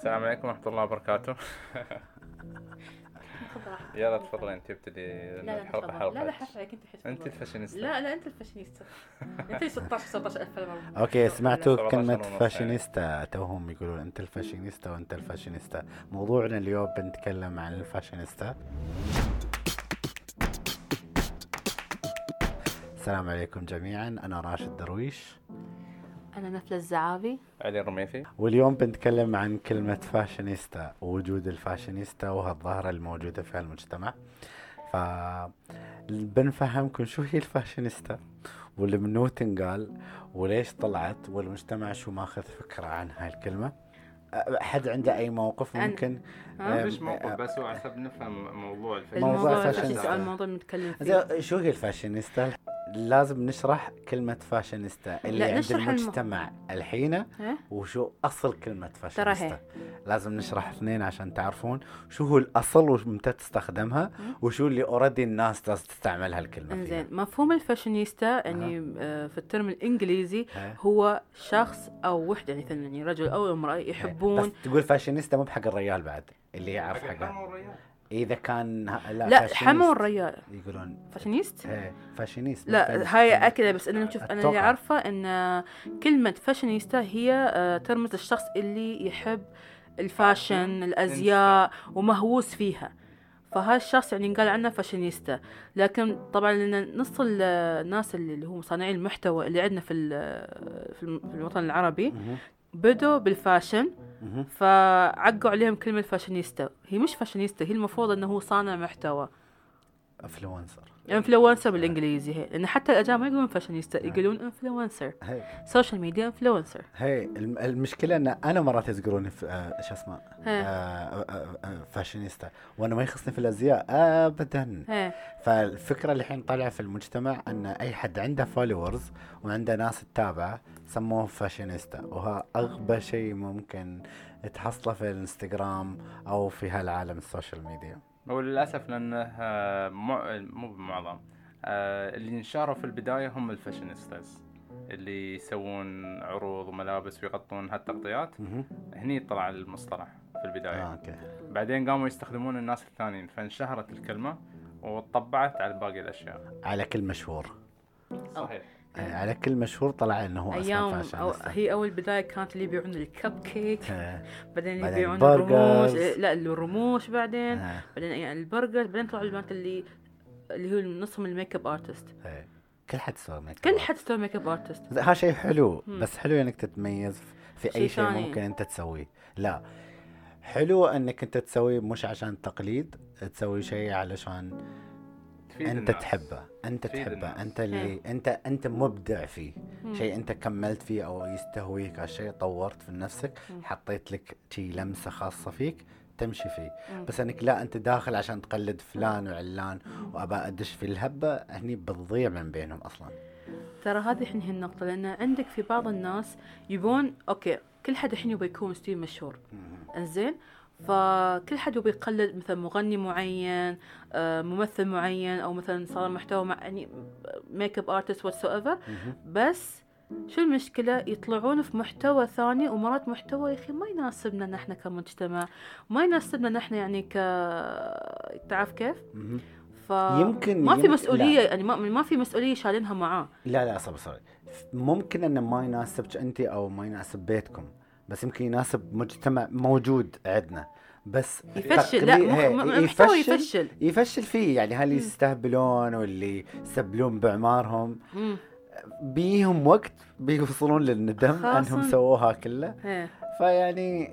السلام عليكم ورحمة الله وبركاته. يلا تفضلي انت ابتدي. لا لا الحلقة لا لا حرفك انت حس انت الفاشينيستا. لا لا انت الفاشينيستا. انت 16 17 ألف okay سمعتوا 17 كلمة فاشينيستا توهم يقولون أنت الفاشينيستا وأنت الفاشينيستا. موضوعنا اليوم بنتكلم عن الفاشينيستا. السلام عليكم جميعا. أنا راشد درويش. أنا نفله الزعابي. علي الرميثي واليوم بنتكلم عن كلمة فاشينيستا ووجود الفاشينيستا وهالظاهرة الموجودة في المجتمع. ف بنفهمكم شو هي الفاشينيستا واللي منو تنقال وليش طلعت والمجتمع شو ماخذ فكرة عن هاي الكلمة. حد عنده أي موقف أنا- ممكن؟ أم، مش موقف أ- بس هو عشان نفهم موضوع الفاشينيستا. موضوع الفاشينيستا. الموضوع اللي نتكلم فيه. شو هي الفاشينيستا؟ لازم نشرح كلمة فاشينيستا اللي لا، عند نشرح الم- المجتمع الحين؟ وشو أصل كلمة فاشينيستا هي. لازم نشرح اثنين عشان تعرفون شو هو الأصل ومتى تستخدمها وشو اللي already الناس لازم تستعملها الكلمة فيها إنزين مفهوم الفاشينيستا يعني آه، في ال term الإنجليزي ها. هو شخص أو وحدة يعني مثلا يعني رجل أو امرأة بس يحبون تقول فاشينيستا مو بحق الرجال بعد اللي يعرف حق حق الحرمة والريال. إذا كان لا, لا حرمة والريال يقولون fashionist إيه fashionist لا. هاي أكيد بس أنا نشوف أنا اللي. عارفة إن كلمة فاشينيستا هي آه، ترمز الشخص اللي يحب ال fashion الأزياء ومهووس فيها فهذا الشخص يعني قال عنه فاشينيستا لكن طبعا لأن نص ال- الناس اللي هم صانعين المحتوى اللي عندنا في في الوطن العربي. بدوا بال fashion. فعقوا عليهم كلمة فاشينيستا. هي مش فاشينيستا هي المفروض إنه هو صانع محتوى. influencer influencer بالإنجليزي هي. لأن حتى الأجانب ما يقولون فاشينيستا يقولون influencer هي. social media influencer هي الم- المشكلة إن أنا مرات يذكروني آه، شو اسمه ها. آه، آه، فاشينيستا وأنا ما يخصني في الأزياء ابدا. إيه فالفكرة اللي الحين طالعة في المجتمع إن أي حد عنده followers وعنده ناس تتابعه سموه فاشينيستا وها أغبى شيء ممكن تحصله في الإنستغرام أو في هالعالم ال social media. هو للأسف لأنه آه، مو بمعظم. آه، اللي انشهروا في البداية هم ال fashionistas اللي يسوون عروض وملابس ويغطون هالتغطيات. هني طلع المصطلح في البداية. آه، okay. بعدين قاموا يستخدمون الناس الثانيين فانشهرت الكلمة وطبعت على باقي الأشياء. على كل مشهور. صحيح. آه، على كل مشهور طلع إنه هو أيام أو هي أول بداية كانت اللي يبيعون الكب كيك آه، بعدين يبيعون. الرموش إيه، لا الرموش بعدين بعدين يعني البرجر بعدين طلعوا البنات اللي اللي هو نصهم ال makeup artist. كل حد سوى make كل up حد سوى makeup artist هذا شيء حلو مم. بس حلو إنك تتميز في أي شيء. ممكن أنت تسويه لا حلو إنك أنت تسويه مش عشان تقليد تسوي شيء علشان أنت الناس. تحبه. أنت تحبه. أنت اللي أنت أنت مبدع فيه. مم. شيء أنت كملت فيه أو يستهويك هالشيء طورت في نفسك مم. حطيت لك شي لمسة خاصة فيك تمشي فيه. مم. بس أنك لا أنت داخل عشان تقلد فلان وعلان وأبى أدش في الهبة هني بتضيع من بينهم أصلا. ترى هذه الحين هي النقطة لأن عندك في بعض الناس يبون okay كل حد الحين يبي يكون star مشهور. إنزين؟ فكل حد يبي يقلد مثلا مغني معين آه، ممثل معين أو مثلا صار محتوى مع يعني makeup artist whatever بس شو المشكلة؟ يطلعون في محتوى ثاني ومرات محتوى يا أخي ما يناسبنا نحن كمجتمع ما يناسبنا نحن يعني ك تعرف كيف؟ ف يمكن- ما في مسؤولية لا. يعني ما, ما في مسؤولية شايلينها معاه. لا لا صبر صبر ممكن إنه ما يناسبك انت أو ما يناسب بيتكم. بس يمكن يناسب مجتمع موجود عندنا. بس يفشل. لا محتوى يفشل يفشل. فيه يعني هل يستهبلون واللي يستبلون بأعمارهم. بيهم وقت بيوصلون للندم أنهم سووها كلها إيه. فيعني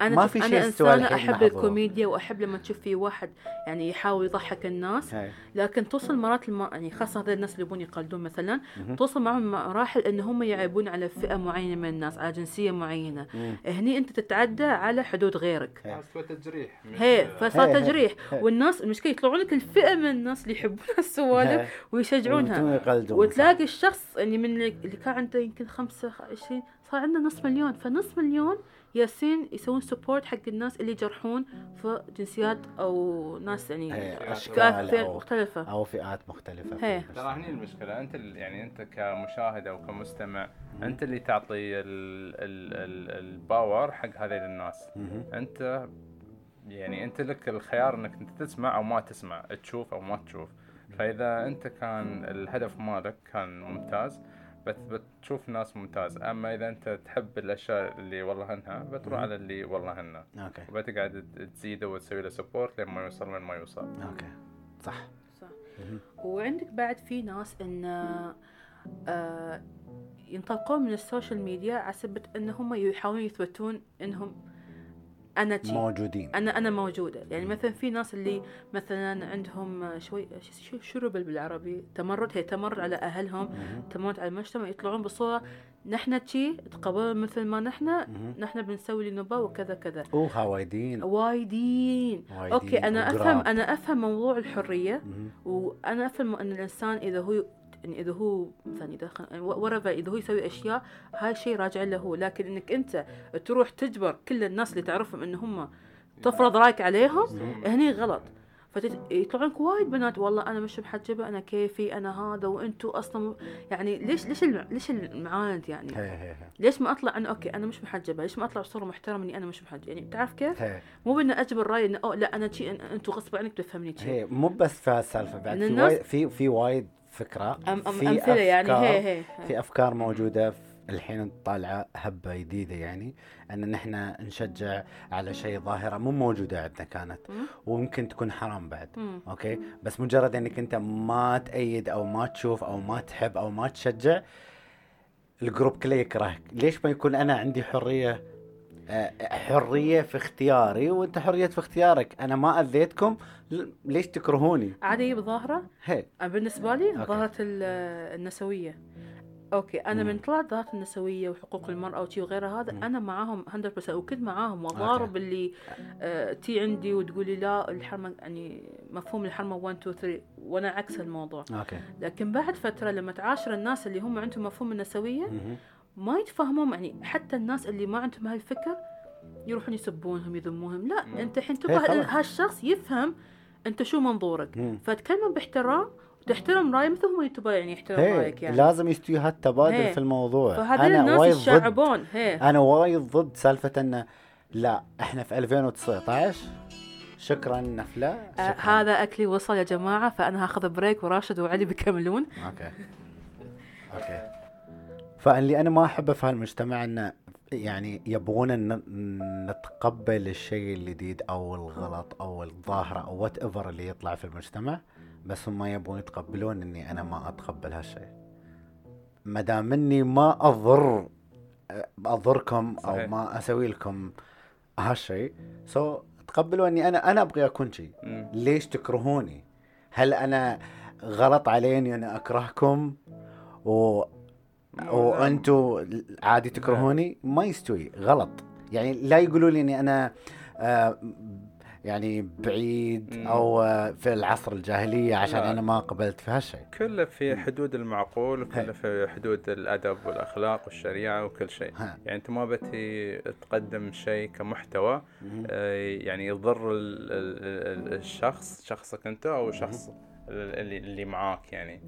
أنا ما في أنا شيء استوى انسانه أحب محظوظ. الكوميديا وأحب لما تشوف في واحد يعني يحاول يضحك الناس هاي. لكن توصل مرات الم... يعني خاصة هذول الناس اللي يبون يقلدون مثلا مهم. توصل معهم مراحل إن هم يعيبون على فئة معينة من الناس على جنسية معينة مم. هني أنت تتعدى على حدود غيرك تجريح هي فصار تجريح هي. والناس المشكلة يطلعون لك الفئة من الناس اللي يحبون هاي. السوالف ويشجعونها وتلاقي الشخص يعني من اللي اللي كان عنده يمكن 25 صار عنده نص مليون فنص مليون يالسين يسوون support حق الناس اللي يجرحون في جنسيات أو ناس يعني أشكال مختلفة. أو فئات مختلفة. ترى هني المشكلة أنت ال- يعني أنت كمشاهد أو كمستمع أنت اللي تعطي ال ال ال ال power حق هذيل الناس. أنت يعني أنت لك الخيار إنك أنت تسمع أو ما تسمع تشوف أو ما تشوف. فإذا أنت كان الهدف مالك كان ممتاز بت بتشوف ناس ممتاز. أما إذا أنت تحب الأشياء اللي والله هنها بتروح على اللي والله هنها okay. وبتقعد تزيده وتسوي له support لين ما يوصل وين ما يوصل. أوكي. صح. صح. وعندك بعد في ناس إن آه ينطلقون من ال social media على سبة إن هم يحاولون يثبتون إنهم أنا تي موجودين أنا أنا موجودة يعني مثلا في ناس اللي مثلا عندهم شوي شو rebel بالعربي تمرد هي تمرد على أهلهم. تمرد على المجتمع يطلعون بصورة نحن تشي تقبلون مثل ما نحن. نحن بنسوي اللي نبغاه وكذا كذا اوه وايدين وايدين okay أنا. أفهم أنا أفهم موضوع الحرية. وأنا أفهم أن الإنسان إذا هو يعني إذا هو مثلا إذا ورفع إذا هو يسوي أشياء هاي شيء راجع له. هو لكن إنك أنت تروح تجبر كل الناس اللي تعرفهم إن هم تفرض رأيك عليهم هني غلط. فيطلعون لك وايد بنات والله أنا مش محجبه أنا كيفي أنا هذا وأنتم أصلا يعني ليش ليش ليش المعاند يعني؟ ليش ما أطلع أنا okay أنا مش محجبه ليش ما أطلع بصورة محترمة إني أنا مش محجبه يعني تعرف كيف؟ مو بإن أجبر رأيي إنه لا أنا شي أنتم غصب عنك تفهمني شي. هي مو بس في هالسالفة بعد في وايد في في وايد فكرة. أم أم في أمثلة يعني. هي هي. في أفكار موجودة في الحين طالعة هبة جديدة يعني أن نحن نشجع على شيء ظاهرة مو موجودة عندنا كانت مم. وممكن تكون حرام بعد. مم. okay؟ بس مجرد إنك أنت ما تأيد أو ما تشوف أو ما تحب أو ما تشجع ال group كله يكرهك. ليش ما يكون أنا عندي حرية حرية في اختياري وأنت حرية في اختيارك. أنا ما أذيتكم ليش تكرهوني؟ عادي بظاهرة. هي أنا بالنسبة لي okay. ظاهرة ال- النسوية. okay أنا مم. من طلعت ظاهرة النسوية وحقوق المرأة وشي وغيرها هذا مم. أنا معاهم 100% وكنت معاهم واضارب اللي آه تي عندي وتقولي لا الحرمة يعني مفهوم الحرمة 1 2 3 وأنا عكس الموضوع. okay. لكن بعد فترة لما تعاشر الناس اللي هم عندهم مفهوم النسوية مهم. ما يتفهمون يعني حتى الناس اللي ما عندهم هالفكر يروحون يسبونهم يذموهم لا مم. انت الحين تبغى. هالشخص يفهم انت شو منظورك مم. فتكلمه باحترام وتحترم رأيه مثل ما تبغى يعني يحترم هي رأيك يعني لازم يستوي هالتبادل هي. في الموضوع فهذول الناس يشعبون هي أنا وايد ضد سالفة انه لا إحنا في 2019 شكرا نفلة آه شكراً. هذا أكلي وصل يا جماعة فأنا هاخذ break وراشد وعلي بيكملون okay okay فاللي أنا ما أحبه في هالمجتمع إنه يعني يبغون إن نتقبل الشيء الجديد أو الغلط أو الظاهرة أو whatever اللي يطلع في المجتمع بس هم يبغون يتقبلون إني أنا ما أتقبل هالشيء ما دام إني ما أضر أضركم أو صحيح. ما أسوي لكم هالشيء سو تقبلوا إني أنا أنا أبغى أكون شيء. ليش تكرهوني؟ هل أنا غلط علي إني أنا أكرهكم و وانتوا عادي تكرهوني؟ ما يستوي غلط يعني لا يقولوا لي إني أنا آه يعني بعيد مم. أو آه في العصر الجاهلية عشان لا. أنا ما قبلت في هالشيء كله في حدود المعقول. وكله في حدود الأدب والأخلاق والشريعة وكل شيء ها. يعني أنت ما بتي تقدم شيء كمحتوى آه، يعني يضر ال- ال- ال- الشخص شخصك أنت أو شخص اللي معاك يعني.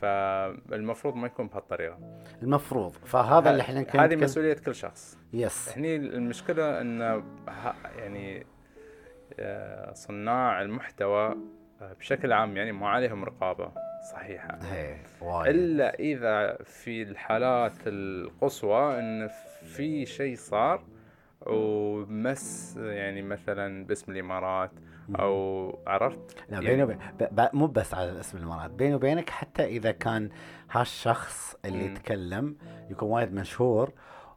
فالمفروض ما يكون بهالطريقة. المفروض. فهذا اللي إحنا هذه مسؤولية كل شخص. يس هني المشكلة إن يعني آه، صناع المحتوى آه، بشكل عام يعني ما عليهم رقابة صحيحة. إلا إذا في الحالات القصوى إن في شيء صار ومس يعني مثلا باسم الإمارات أو عرفت لا يعني بيني وبين مو بس على اسم الامارات بيني وبينك حتى إذا كان هالشخص اللي مم. يتكلم يكون وايد مشهور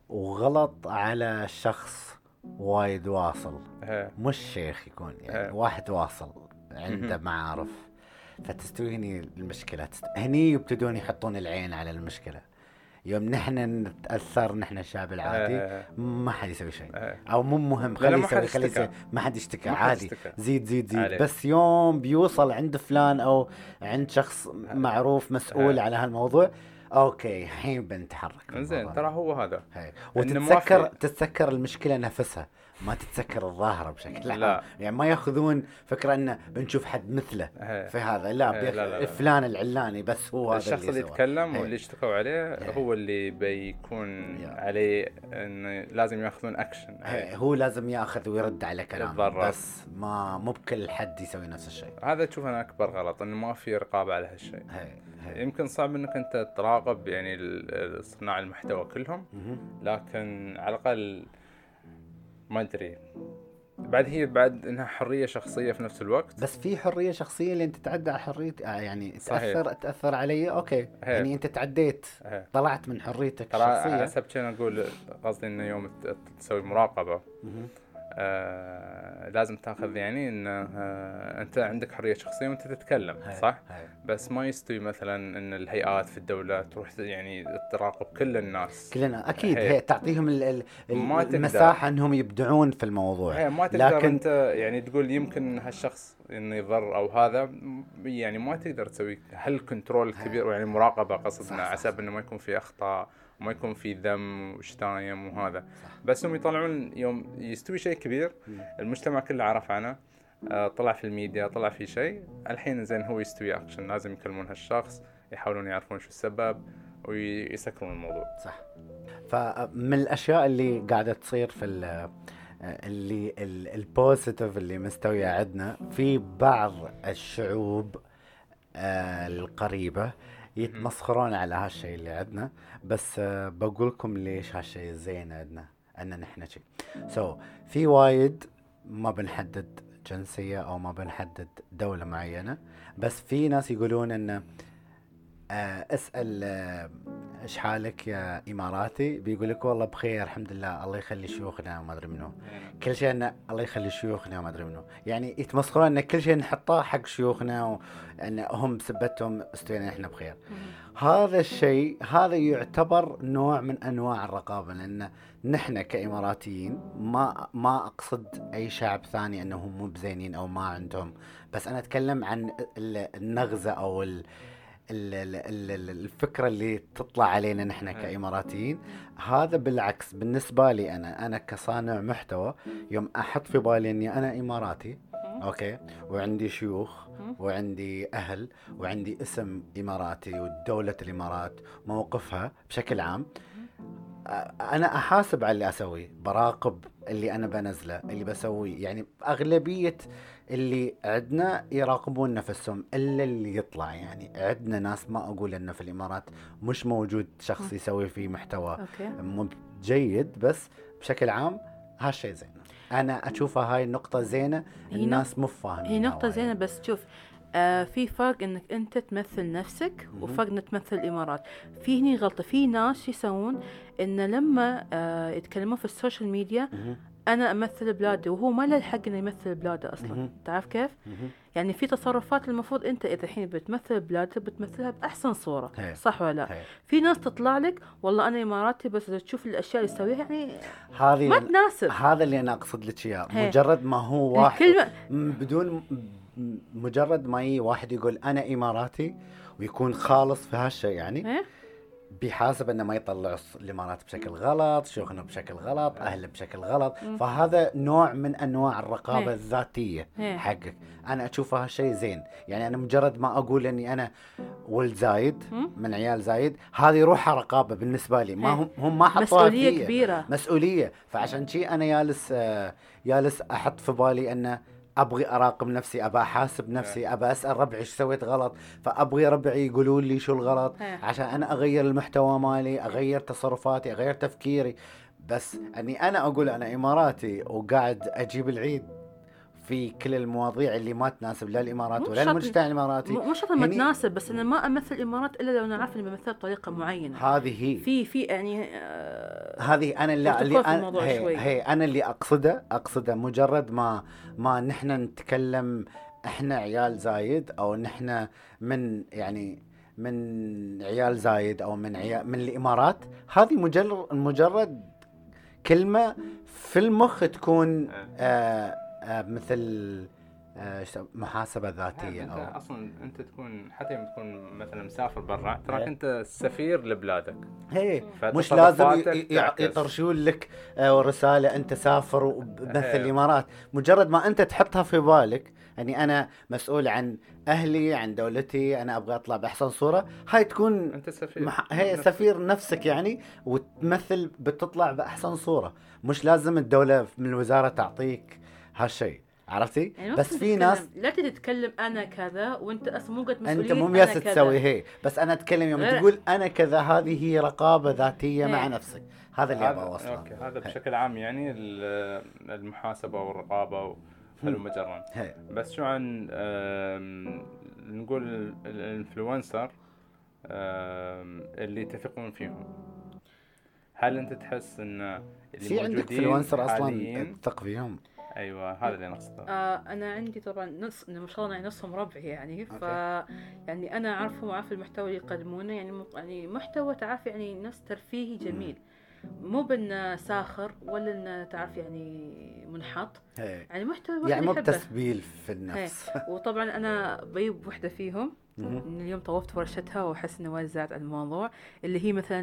وغلط على شخص وايد واصل ها، مش شيخ يكون يعني آه. واحد واصل عنده. معارف فتستوي هني المشكلة تست... هني يبتدون يحطون العين على المشكلة يوم نحن نتأثر نحن الشعب العادي آه، ما حد يسوي شيء آه. أو مو مهم خليه يسوي خليه ما حد يشتكى عادي. زيد زيد زيد. بس يوم بيوصل عند فلان أو عند شخص معروف مسؤول آه. على هالموضوع okay الحين بنتحرك زين. ترى هو هذا هي. وتتذكر تتذكر المشكلة نفسها ما تتذكر الظاهرة بشكل عام لا. يعني ما يأخذون فكرة إنه بنشوف حد مثله هي. في هذا لا, بيخ... لا، لا، لا. فلان العلاني بس هو هذا الشخص اللي سواه. يتكلم هي. واللي اشتكوا عليه هي. هو اللي بيكون يا. عليه إنه لازم يأخذون اكشن هي. هو لازم يأخذ ويرد على كلامه. بس ما مو بكل حد يسوي نفس الشيء هذا تشوف أنا أكبر غلط إنه ما في رقابة على هالشيء هي. هي. يمكن صعب إنك أنت تراقب يعني صناع المحتوى كلهم. لكن على الأقل ما أدري بعد هي بعد إنها حرية شخصية في نفس الوقت بس في حرية شخصية اللي أنت تتعدى على حريتي آه يعني صحيح. تاثر تأثر علي أوكي هي. يعني أنت تعديت إيه. طلعت من حريتك ترى الشخصية حسب كان أقول قصدي إنه يوم تسوي مراقبة. آه لازم تاخذ يعني إن آه أنت عندك حرية شخصية وأنت تتكلم. صح؟ هي. بس ما يستوي مثلا إن الهيئات في الدولة تروح يعني تراقب كل الناس كلنا أكيد هي. هي تعطيهم ال- ال-. المساحة إنهم يبدعون في الموضوع هي ما تقدر لكن- أنت يعني تقول يمكن هالشخص إنه يضر أو هذا يعني ما تقدر تسوي هل كنترول كبير يعني مراقبة قصدنا على حسب إنه ما يكون في أخطاء وما يكون في ذم وشتايم وهذا. بس هم يطلعون يوم يستوي شيء كبير. المجتمع كله عرف عنه. آه، طلع في الميديا طلع في شيء. الحين زين هو يستوي اكشن لازم يكلمون هالشخص يحاولون يعرفون شو السبب ويسكرون الموضوع. صح. فمن الأشياء اللي قاعدة تصير في ال- اللي ال- ال positive اللي مستويه عندنا في بعض الشعوب آه، القريبة يتمسخرون على هالشيء اللي عندنا بس آه، بقول لكم ليش هالشيء زين عندنا ان نحن شيء سو so, في وايد ما بنحدد جنسية أو ما بنحدد دولة معينة بس في ناس يقولون انه آه، اسأل آه، إيش حالك يا إماراتي؟ بيقول لك والله بخير الحمد لله. الله يخلي شيوخنا وما أدري منو. كل شيء انه الله يخلي شيوخنا وما أدري منو. يعني يتمسخرون إن كل شيء نحطه حق شيوخنا وان هم بسبتهم استوينا إحنا بخير. هذا الشيء هذا يعتبر نوع من أنواع الرقابة لأن نحن كإماراتيين ما ما أقصد أي شعب ثاني إنهم مو بزينين أو ما عندهم. بس أنا أتكلم عن ال- النغزة أو ال- الفكرة اللي تطلع علينا نحن كإماراتيين. هذا بالعكس بالنسبة لي أنا أنا كصانع محتوى يوم أحط في بالي إني أنا إماراتي okay؟ وعندي شيوخ وعندي أهل وعندي اسم إماراتي ودولة الإمارات موقفها بشكل عام. أنا أحاسب على اللي أسويه براقب اللي أنا بنزله اللي بسويه. يعني أغلبية اللي عندنا يراقبون نفسهم إلا اللي يطلع يعني. عندنا ناس ما أقول إنه في الإمارات مش موجود شخص يسوي فيه محتوى okay. مو جيد بس بشكل عام هالشيء زين. أنا اشوفها هاي النقطة زينة هي الناس مو فاهمين هي نقطة زينة بس شوف آه في فرق إنك أنت تمثل نفسك وفرق إنك تمثل الإمارات. في هني غلطة في ناس يسوون إن لما آه يتكلمون في ال social media أنا أمثل بلادي وهو ما له الحق إنه يمثل بلاده أصلا. تعرف كيف؟ يعني في تصرفات المفروض أنت إذا الحين بتمثل بلادك بتمثلها بأحسن صورة هي. صح ولا لا؟ هي. في ناس تطلع لك والله أنا اماراتي بس إذا تشوف الأشياء اللي يسويها يعني هذه ما تناسب هذا اللي أنا أقصد لك إياه هي. مجرد ما هو واحد الكلمة بدون مجرد ما يجي واحد يقول أنا إماراتي ويكون خالص في هالشيء يعني إيه بيحاسب إنه ما يطلع الإمارات بشكل غلط، شيوخنا بشكل غلط، أهله بشكل غلط، فهذا نوع من أنواع الرقابة. الذاتية. حقك، أنا اشوفها شيء زين، يعني أنا مجرد ما أقول إني أنا ولد زايد. من عيال زايد، هذه روحها رقابة بالنسبة لي، ما. هم هم ما حطوها مسؤولية فيا. كبيرة مسؤولية، فعشان شي أنا جالس آه، جالس أحط في بالي إنه أبغي أراقب نفسي ابى أحاسب نفسي ابى أسأل ربعي إيش سويت غلط. فأبغي ربعي يقولون لي شو الغلط إيه. عشان أنا أغير المحتوى مالي أغير تصرفاتي أغير تفكيري. بس أني أنا أقول أنا إماراتي وقاعد أجيب العيد في كل المواضيع اللي ما تناسب لا الإمارات ولا المجتمع الإماراتي. مو شرط ما هني- تناسب بس أنا ما أمثل الإمارات إلا لو أنا عارفه اني بمثلها بطريقه معينة. هذه هي. في في يعني آه هذه أنا اللي, اللي أنا هي, شوي. هي أنا اللي أقصده أقصده مجرد ما ما نحن نتكلم إحنا عيال زايد أو نحن من يعني من عيال زايد أو من عيال من الإمارات هذه مجرد مجرد كلمة في المخ تكون آه آه مثل آه، ش- محاسبة ذاتية أنت أو أصلا أنت تكون حتى يوم تكون مثلا مسافر برا تراك إيه. أنت سفير لبلادك هي فتصرفاتك مش لازم. يطرشون لك آه، رسالة أنت سافر وبمثل إيه. الإمارات مجرد ما أنت تحطها في بالك يعني أنا مسؤول عن أهلي عن دولتي أنا أبغى أطلع بأحسن صورة هاي تكون أنت سفير مح... هي نفسك. سفير نفسك يعني وتمثل بتطلع بأحسن صورة مش لازم الدولة من الوزارة تعطيك هالشيء عرفتي؟ يعني بس في ناس لا تتكلم أنا كذا وأنت أصلا مو قد مسؤولية أنت مو أنا مياس كذا. تسوي هي بس أنا أتكلم يوم. تقول أنا كذا هذه هي رقابة ذاتية مع إيه. نفسك. هذا اللي أبغى أوصله. okay. هذا بشكل عام يعني ال- المحاسبة والرقابة حلو مجرا هي. بس شو عن نقول ال- ال influencer اللي تثقون فيهم. هل أنت تحس إن في عندك انفلونسر أصلا تثق فيهم؟ أيوه هذا اللي نقصده آه أنا عندي طبعا نص ما شاء الله يعني نصهم ربعي يعني ف. يعني أنا أعرفهم وعارف المحتوى اللي يقدمونه يعني م- يعني محتوى تعرف يعني نفس ترفيهي جميل. مو بانه ساخر ولا انه تعرف يعني منحط. هي. يعني محتوى يعني مو. بتسبيل في النفس. وطبعا أنا بجيب وحدة فيهم. اليوم طوفت ورشتها وأحس وايد زاد عن الموضوع اللي هي مثلا.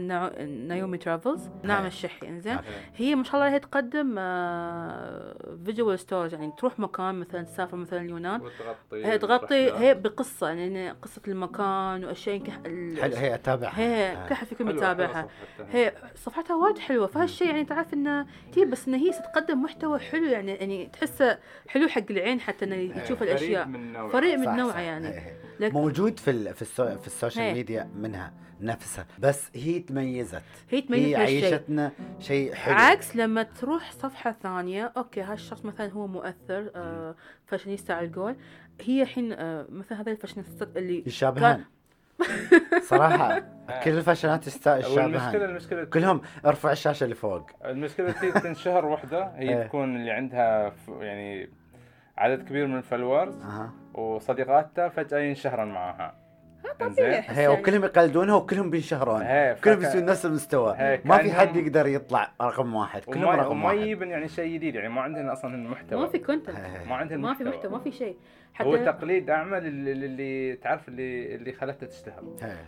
نايومي ترافلز نعم. الشحي إنزين okay. هي ما شاء الله هي تقدم visual stories يعني تروح مكان مثلا تسافر مثلا اليونان وتغطي هي تغطي. هي بقصة يعني قصة المكان وأشياء يمكن حلو هي أتابعها هي. كل حد فيكم يتابعها. هي صفحتها وايد حلوة فهالشيء يعني تعرف إنه هي بس إنه هي تقدم محتوى حلو يعني يعني تحسه حلو حق العين حتى إنه يشوف الأشياء. فريد من نوعه. يعني. لكن موجود في ال في, السو في ال social. media منها نفسها. بس هي تميزت. هي تميز هي عيشتنا شيء حلو. عكس لما تروح صفحة ثانية okay هالشخص مثلا هو مؤثر آه فاشينيستا على القول. هي الحين آه مثلا هذا الفاشينيستات اللي يشابهان صراحة كل والمشكلة يشابهان المشكلة كلهم ارفع الشاشة اللي فوق المشكلة تي تنشهر وحدة هي إيه. تكون اللي عندها ف- يعني عدد كبير من ال followers وصديقاتها فجأة ينشهرن معاها. طبيعي. هي. وكلهم يقلدونها وكلهم بينشهرون. كلهم بيصيرون نفس المستوى. ما في حد يقدر يطلع رقم واحد. كلهم وما رقم وما واحد. يبن يعني شيء جديد يعني ما عندنا أصلا المحتوى. ما في content. ما عندنا ما في محتوى ما في شيء. هو حتى تقليد أعمى اللي, اللي تعرف اللي اللي خلتها تشتهر.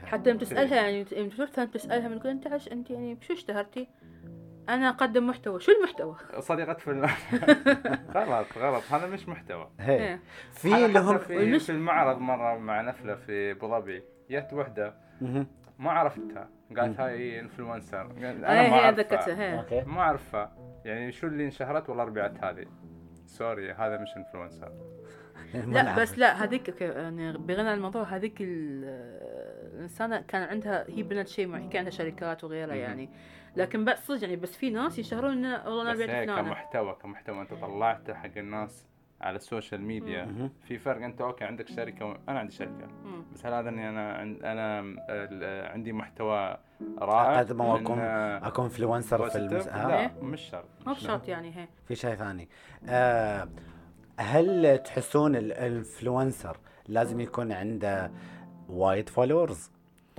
حتى لما تسألها يعني لما تسألها من تقول أنت عش أنت يعني بشو اشتهرتي؟ أنا أقدم محتوى. شو المحتوى؟ صديقة فيلم. غلط غلط. هذا مش محتوى. هي. إيه. في لهم في, في المعرض مرة مع نفلة في أبو ظبي. جت وحدة. ما عرفتها. قالت هاي influencer أنا ما هي أعرفها. okay. ما أعرفها. يعني شو اللي انشهرت؟ والله ربعت هذه. sorry هذا مش influencer لا بس لا هذيك يعني بغنى عن الموضوع هذيك ال- الإنسانة كان عندها هي بنت شيء معين كان عندها شركات وغيرها. يعني. لكن بس صدق يعني بس في ناس يشهرون إنه والله أنا بس فلانه كمحتوى كمحتوى أنت طلعته حق الناس على ال social media مهم. في فرق. أنت okay عندك شركة وأنا عندي شركة مم. بس هل هذا إني أنا عند- أنا ال- عندي محتوى رائع؟ من- أكون- أكون influencer في المس... لا إيه. مش شرط ما مش بشرط يعني هي في شيء ثاني. آه هل تحسون ال influencer لازم يكون عنده وايد followers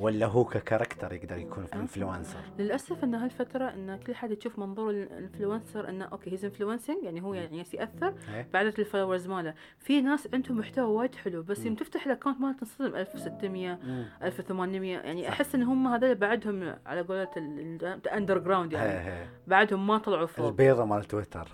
ولا هو ك character يقدر يكون influencer للأسف إن هالفترة إن كل حد يشوف منظور ال influencer إنه okay he's influencing يعني هو يعني ياثر إيه. بعدد ال followers ماله في ناس عندهم محتوى وايد حلو بس يوم تفتح ال account مالته تصدم 1600 1800 يعني صح. أحس إن هم هذول بعدهم على قولة ال underground يعني هي هي. بعدهم ما طلعوا فوق البيضة مال تويتر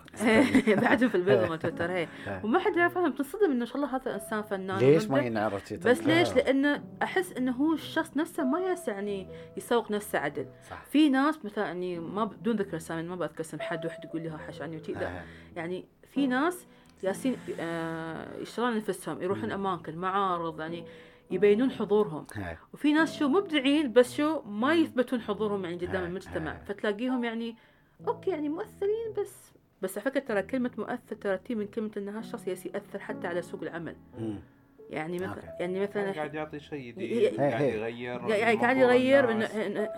بعدهم في البيضة مال تويتر هي. وما حد يعرف عنهم تنصدم انه ما شاء الله هذا إنسان فنان ليش ما شي بس؟ ليش؟ آه. لأنه أحس إنه هو الشخص نفسه ما يس يعني يسوق نفسه عدل. صح. في ناس مثلا يعني ما بدون ذكر اسامي ما بذكر اسم حد واحد يقول لي ها حش عني وتي لا. هي. يعني في ناس ياسين آه يشتغلون نفسهم يروحون أماكن معارض يعني يبينون حضورهم. هي. وفي ناس شو مبدعين بس شو ما يثبتون حضورهم يعني قدام هاي- المجتمع. هاي. فتلاقيهم يعني okay يعني مؤثرين بس بس على فكرة ترى كلمة مؤثر ترى تي من كلمة إن هالشخص يس يأثر حتى على سوق العمل. مم. يعني مثلا okay. يعني مثلا قاعد يعطي شيء جديد قاعد. يغير يعني قاعد يغير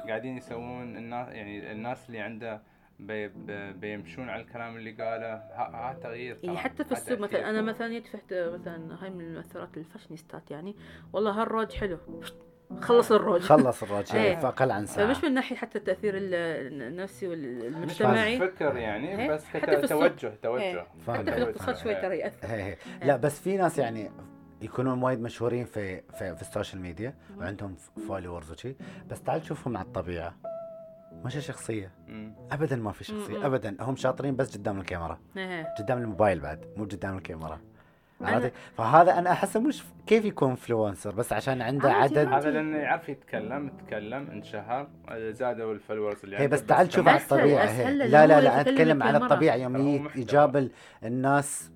قاعدين يسوون الناس يعني الناس اللي عنده بي بي بيمشون على الكلام اللي قاله ها, ها تغيير. يعني حتى في السوق مثلا. أنا مثلا فتحت مثلا هاي من المؤثرات الفاشنيستات يعني والله هالروج حلو خلص الروج خلص الروج إيه. فاقل عن ساعه فمش من ناحية حتى التاثير ال- النفسي مش والمجتمعي بس فكر يعني. بس حتى في السوق. توجه توجه. حتى في الاقتصاد شوي ترى يأثر. لا بس في ناس يعني يكونون وايد مشهورين في في, في ال social media وعندهم followers وشي بس تعال شوفهم على الطبيعة مش شخصية. ابدا ما في شخصية. ابدا هم شاطرين بس قدام الكاميرا إيه. قدام الموبايل بعد مو قدام الكاميرا أنا- عرفتي؟ فهذا أنا احسه مش كيف يكون influencer بس عشان عنده عدد هذا لأنه يعرف يتكلم تكلم انشهر زادوا ال followers اللي هي عنده بس تعال شوف على الطبيعة هي لا لا لا أتكلم على. الطبيعة يوم هو يجي- محتوى. يجاب الناس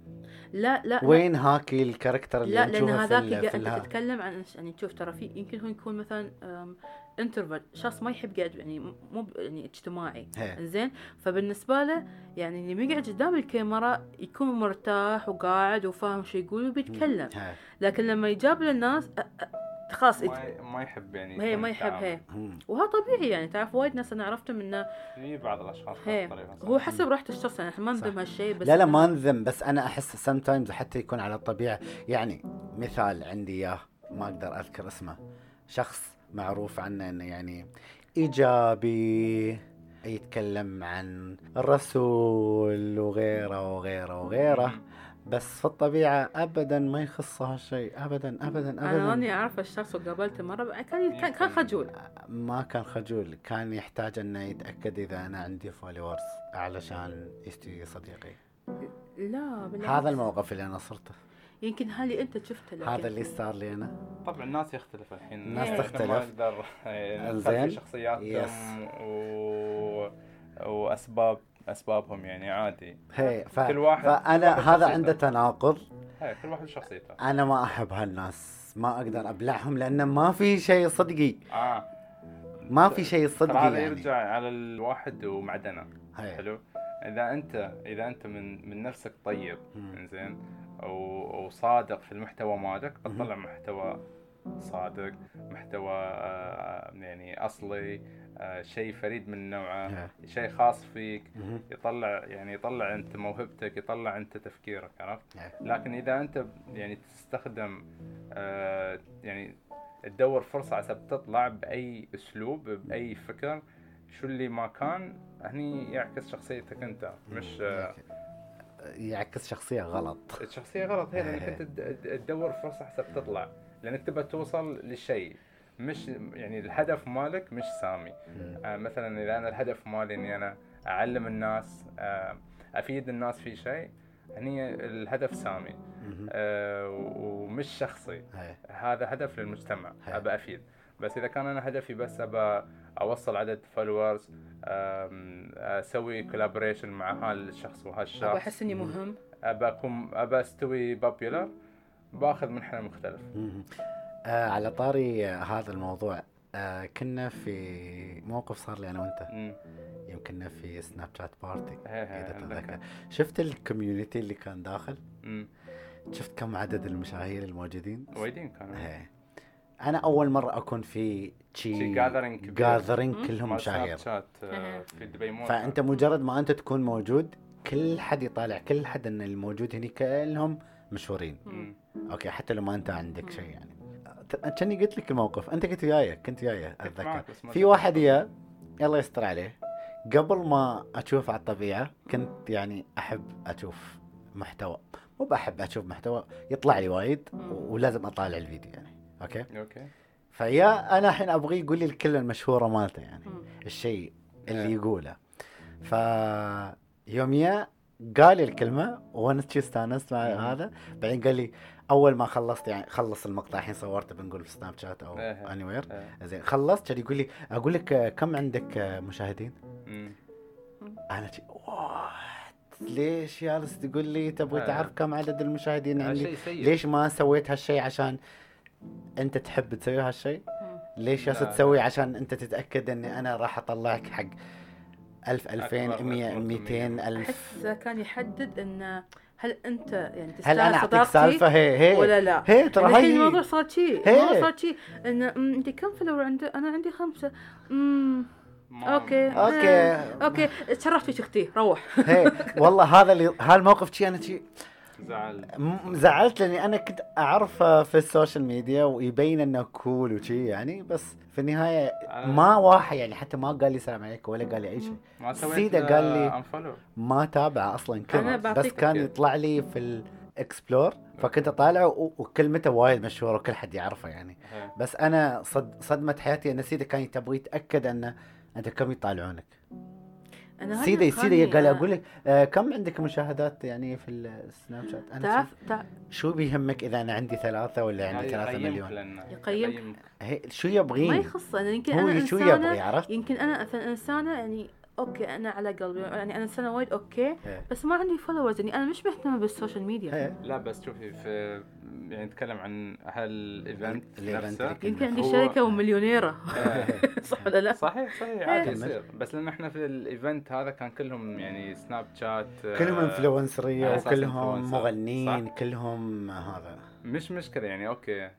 لا لا وين هاكي ال character اللي لا لأن هذاك انت تتكلم عن يعني تشوف ترى في يمكن هو يكون مثلا introvert شخص ما يحب يقعد يعني مو يعني اجتماعي. زين فبالنسبة له يعني اللي يقعد قدام الكاميرا يكون مرتاح وقاعد وفاهم شو يقول وبيتكلم. هي. لكن لما يجاب للناس خلاص ما ما يحب يعني هي ما يحب. هي. وهذا طبيعي يعني تعرف وايد ناس أنا عرفتهم إنه في بعض الأشخاص هي. هو حسب راحه الشخص يعني إحنا ما. نذم هالشيء بس لا لا ما نذم بس أنا أحس سم تايمز حتى يكون على الطبيعة يعني مثال عندي إياه ما أقدر أذكر اسمه شخص معروف عنه إنه يعني إيجابي يتكلم عن الرسول وغيره وغيره وغيره. بس في الطبيعة ابدا ما يخصه هالشيء ابدا ابدا أنا ابدا. ماني عارفه الشخص وقابلته مرة كان كان كان خجول. ما كان خجول. كان يحتاج إنه يتأكد إذا أنا عندي followers علشان يستوي صديقي. لا بالعكس. هذا الموقف اللي أنا صرته. يمكن هالي أنت شفته لكن. هذا اللي صار لي أنا. طبعا الناس يختلف الحين. الناس تختلف. ما زين. نخلي شخصياتهم yes. و... وأسباب أسبابهم يعني عادي. هي ف... كل واحد- فأنا كل واحد هذا. عنده تناقض. هي كل واحد شخصيته. أنا ما أحب هالناس. ما أقدر أبلعهم لأن ما في شيء صدقي. آه. ما في شيء صدقي هذا يعني. يرجع على الواحد ومعدنه. هي. حلو؟ إذا أنت إذا أنت من من نفسك طيب و- وصادق في المحتوى مالك. بتطلع محتوى صادق محتوى آه، يعني أصلي آه، شيء فريد من نوعه. شيء خاص فيك. يطلع يعني يطلع أنت موهبتك يطلع أنت تفكيرك عرفت. لكن إذا أنت يعني تستخدم آه، يعني تدور فرصة عشان تطلع بأي أسلوب بأي فكر شو اللي ما كان هني يعكس شخصيتك أنت مش يعكس شخصية غلط الشخصيه غلط هي لأنك. أنت تد- تدور فرصة حسب تطلع لأنك تبى توصل لشيء. مش يعني الهدف مالك مش سامي. آه مثلا إذا أنا الهدف مالي إني أنا أعلم الناس آه أفيد الناس في شيء هني الهدف سامي. آه ومش شخصي. هذا هدف للمجتمع. أبى أفيد. بس إذا كان أنا هدفي بس أبى أوصل عدد followers أسوي collaboration مع هالشخص وهالشخص. أحس إني مهم. أبى اكون أبى أستوي popular باخذ منحنى مختلف. آه على طاري آه، هذا الموضوع آه كنا في موقف صار لي أنا وأنت مم. يمكن في سناب شات party هي هي اذا. تتذكر شفت ال community اللي كان داخل مم. شفت كم عدد المشاهير الموجودين وايدين كانوا إيه. أنا أول مرة أكون في شي. gathering. كلهم مشاهير شات آه،. في دبي مول فأنت مجرد ما أنت تكون موجود كل حد يطالع كل حد إن الموجود هني كلهم مشهورين مم. okay حتى لو ما أنت عندك. شيء يعني. كأني قلت لك الموقف. أنت كنت وياي كنت وياي أتذكر. في. واحد يا الله يستر عليه. قبل ما أشوف على الطبيعة كنت يعني أحب أشوف محتوى. مو بحب أشوف محتوى. يطلع لي وايد ولازم أطالع الفيديو يعني. okay؟ okay. فيا أنا الحين أبغى يقول لي الكلمة المشهورة مالته يعني. الشيء اللي إيه. يقوله. ف يوم يا قال لي الكلمة وأنا استانست مع. هذا. بعدين قال لي أول ما خلصت يعني خلص المقطع الحين صورته بنقول في سناب شات أو إيه. اني وير آه. زين خلصت كان يقول لي أقول لك كم عندك آه، مشاهدين؟ مم. أنا شي ليش جالس تقول لي تبغى آه. تعرف كم عدد المشاهدين عندي؟ شيء سيء ليش ما سويت هالشيء عشان أنت تحب تسوي هالشيء؟ ليش جالس. تسوي عشان أنت تتأكد إني أنا راح أطلعك حق 1000 2000 أكبر 100 أكبر 200 كمية. ألف أحس كان يحدد إنه هل أنت يعني هل تستاهل أنا أعطيك سالفة؟ هي هي ولا لا؟ هي ترى الحين هي الموضوع صار شي هي. الموضوع صار شي. انه أمم، أنت كم follower عندك أنا عندي خمسة. امم okay. okay. okay. تشرفت فيك أختي روح. هي والله هذا اللي هالموقف شي أنا شي زعل زعلت لأني أنا كنت اعرفه في ال social media ويبين إنه cool وشي يعني بس في النهاية أنا- ما واحد يعني حتى ما قال لي سلام عليك ولا قال لي أي شيء. ما سويت سيدة قال لي- unfollow ما تابع أصلا أنا كلمة بس كان. يطلع لي في ال explore فكنت اطالع و- وكلمته وايد مشهورة وكل حد يعرفه يعني. بس أنا صد صدمة حياتي إن سيدة كان تبغى يتأكد ان أنت كم يطالعونك. أنا نقاني، سيدة قال أقول لك آه كم عندك مشاهدات يعني في السناب شات أنا تعرف شي- تع- شو بيهمك إذا أنا عندي ثلاثة ولا عندي ثلاثة مليون يقيمك. هي شو ما يبغين يخص أنا يمكن هو أنا شو إنسانة يبغي عرفت يمكن أنا مثلا إنسانة يعني أوكي أنا على قلبي يعني أنا انسانه وايد okay إيه. بس ما عندي followers يعني أنا مش مهتمة بال social media إيه. لا بس شوفي في يعني نتكلم عن هال event نفسه يمكن عندي شركة ومليونيرة آه، صح ولا لا؟ صحيح صحيح عادي كمل. يصير بس لأن إحنا في ال event هذا كان كلهم يعني سناب شات كلهم أساس وكلهم. مغنيين؟ كلهم هذا مش مشكلة يعني okay.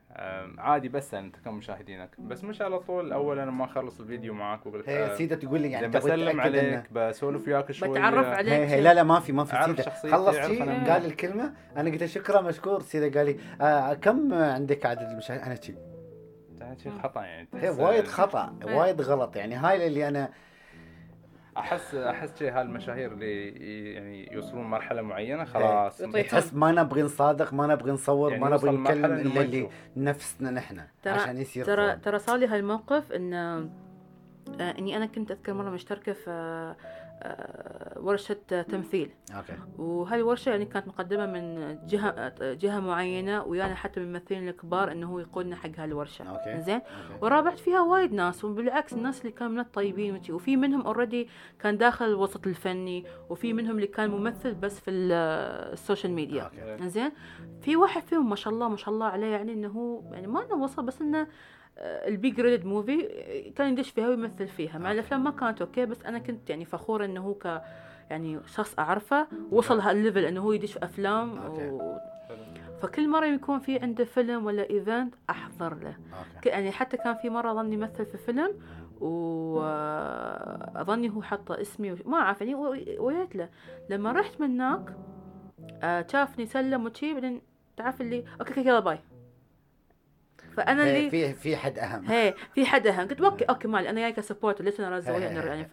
عادي بس أنت كم مشاهدينك بس مش على طول. اول أنا ما أخلص الفيديو معك واقول لك هي آه، سيدة تقول لي يعني بسلم عليك بسولف وياك شوية. بتعرف عليك هي هي لا لا ما في ما في أعرف سيدة. شخصيتي، خلص أعرف شي أنا. قال الكلمة. أنا قلت له شكرا مشكور. سيدة قال لي آه كم عندك عدد المشاهد؟ أنا شي. يعني شيء خطأ يعني هي وايد خطأ إيه. وايد غلط يعني. هاي اللي أنا احس أحس شيء هالمشاهير اللي يعني يوصلون مرحله معينة خلاص يطيحون. تحس ما نبغي نصادق ما نبغي نصور يعني ما نبغي نتكلم إنه الا اللي. نفسنا نحن ترى عشان يصير ترى. ترى صار لي هالموقف إن آه، إني أنا كنت أذكر مرة مشتركة في آه، ورشة تمثيل. okay. وهاي الورشة يعني كانت مقدمة من جهة جهة معينة ويانا حتى من الممثلين الكبار إنه هو يقودنا حق هالورشة. okay. زين؟ okay. ورابحت فيها وايد ناس وبالعكس الناس اللي كانوا من الطيبين وفي منهم already كان داخل الوسط الفني وفي منهم اللي كان ممثل بس في ال- social media okay. زين؟ في واحد فيهم ما شاء الله ما شاء الله عليه يعني إنه هو يعني ما إنه وصل بس إنه آه، ال B grade movie آه، كان يدش فيها ويمثل فيها. مع الأفلام ما كانت okay بس أنا كنت يعني فخوره إنه هو ك يعني شخص أعرفه وصل هال level إنه هو يدش في أفلام. و... فكل مرة يكون في عنده فيلم ولا event أحضر له. يعني حتى كان في مرة ظني يمثل في فيلم واظني هو حط اسمي وش- ما أعرف يعني ويت له. لما رحت من هناك آه، شافني سلم وشي بعدين تعرف اللي okay يلا bye. فأنا اللي في في حد أهم. هي في حد أهم. قلت okay okay مالي أنا جاي ك support ليش أنا رازة هي- يعني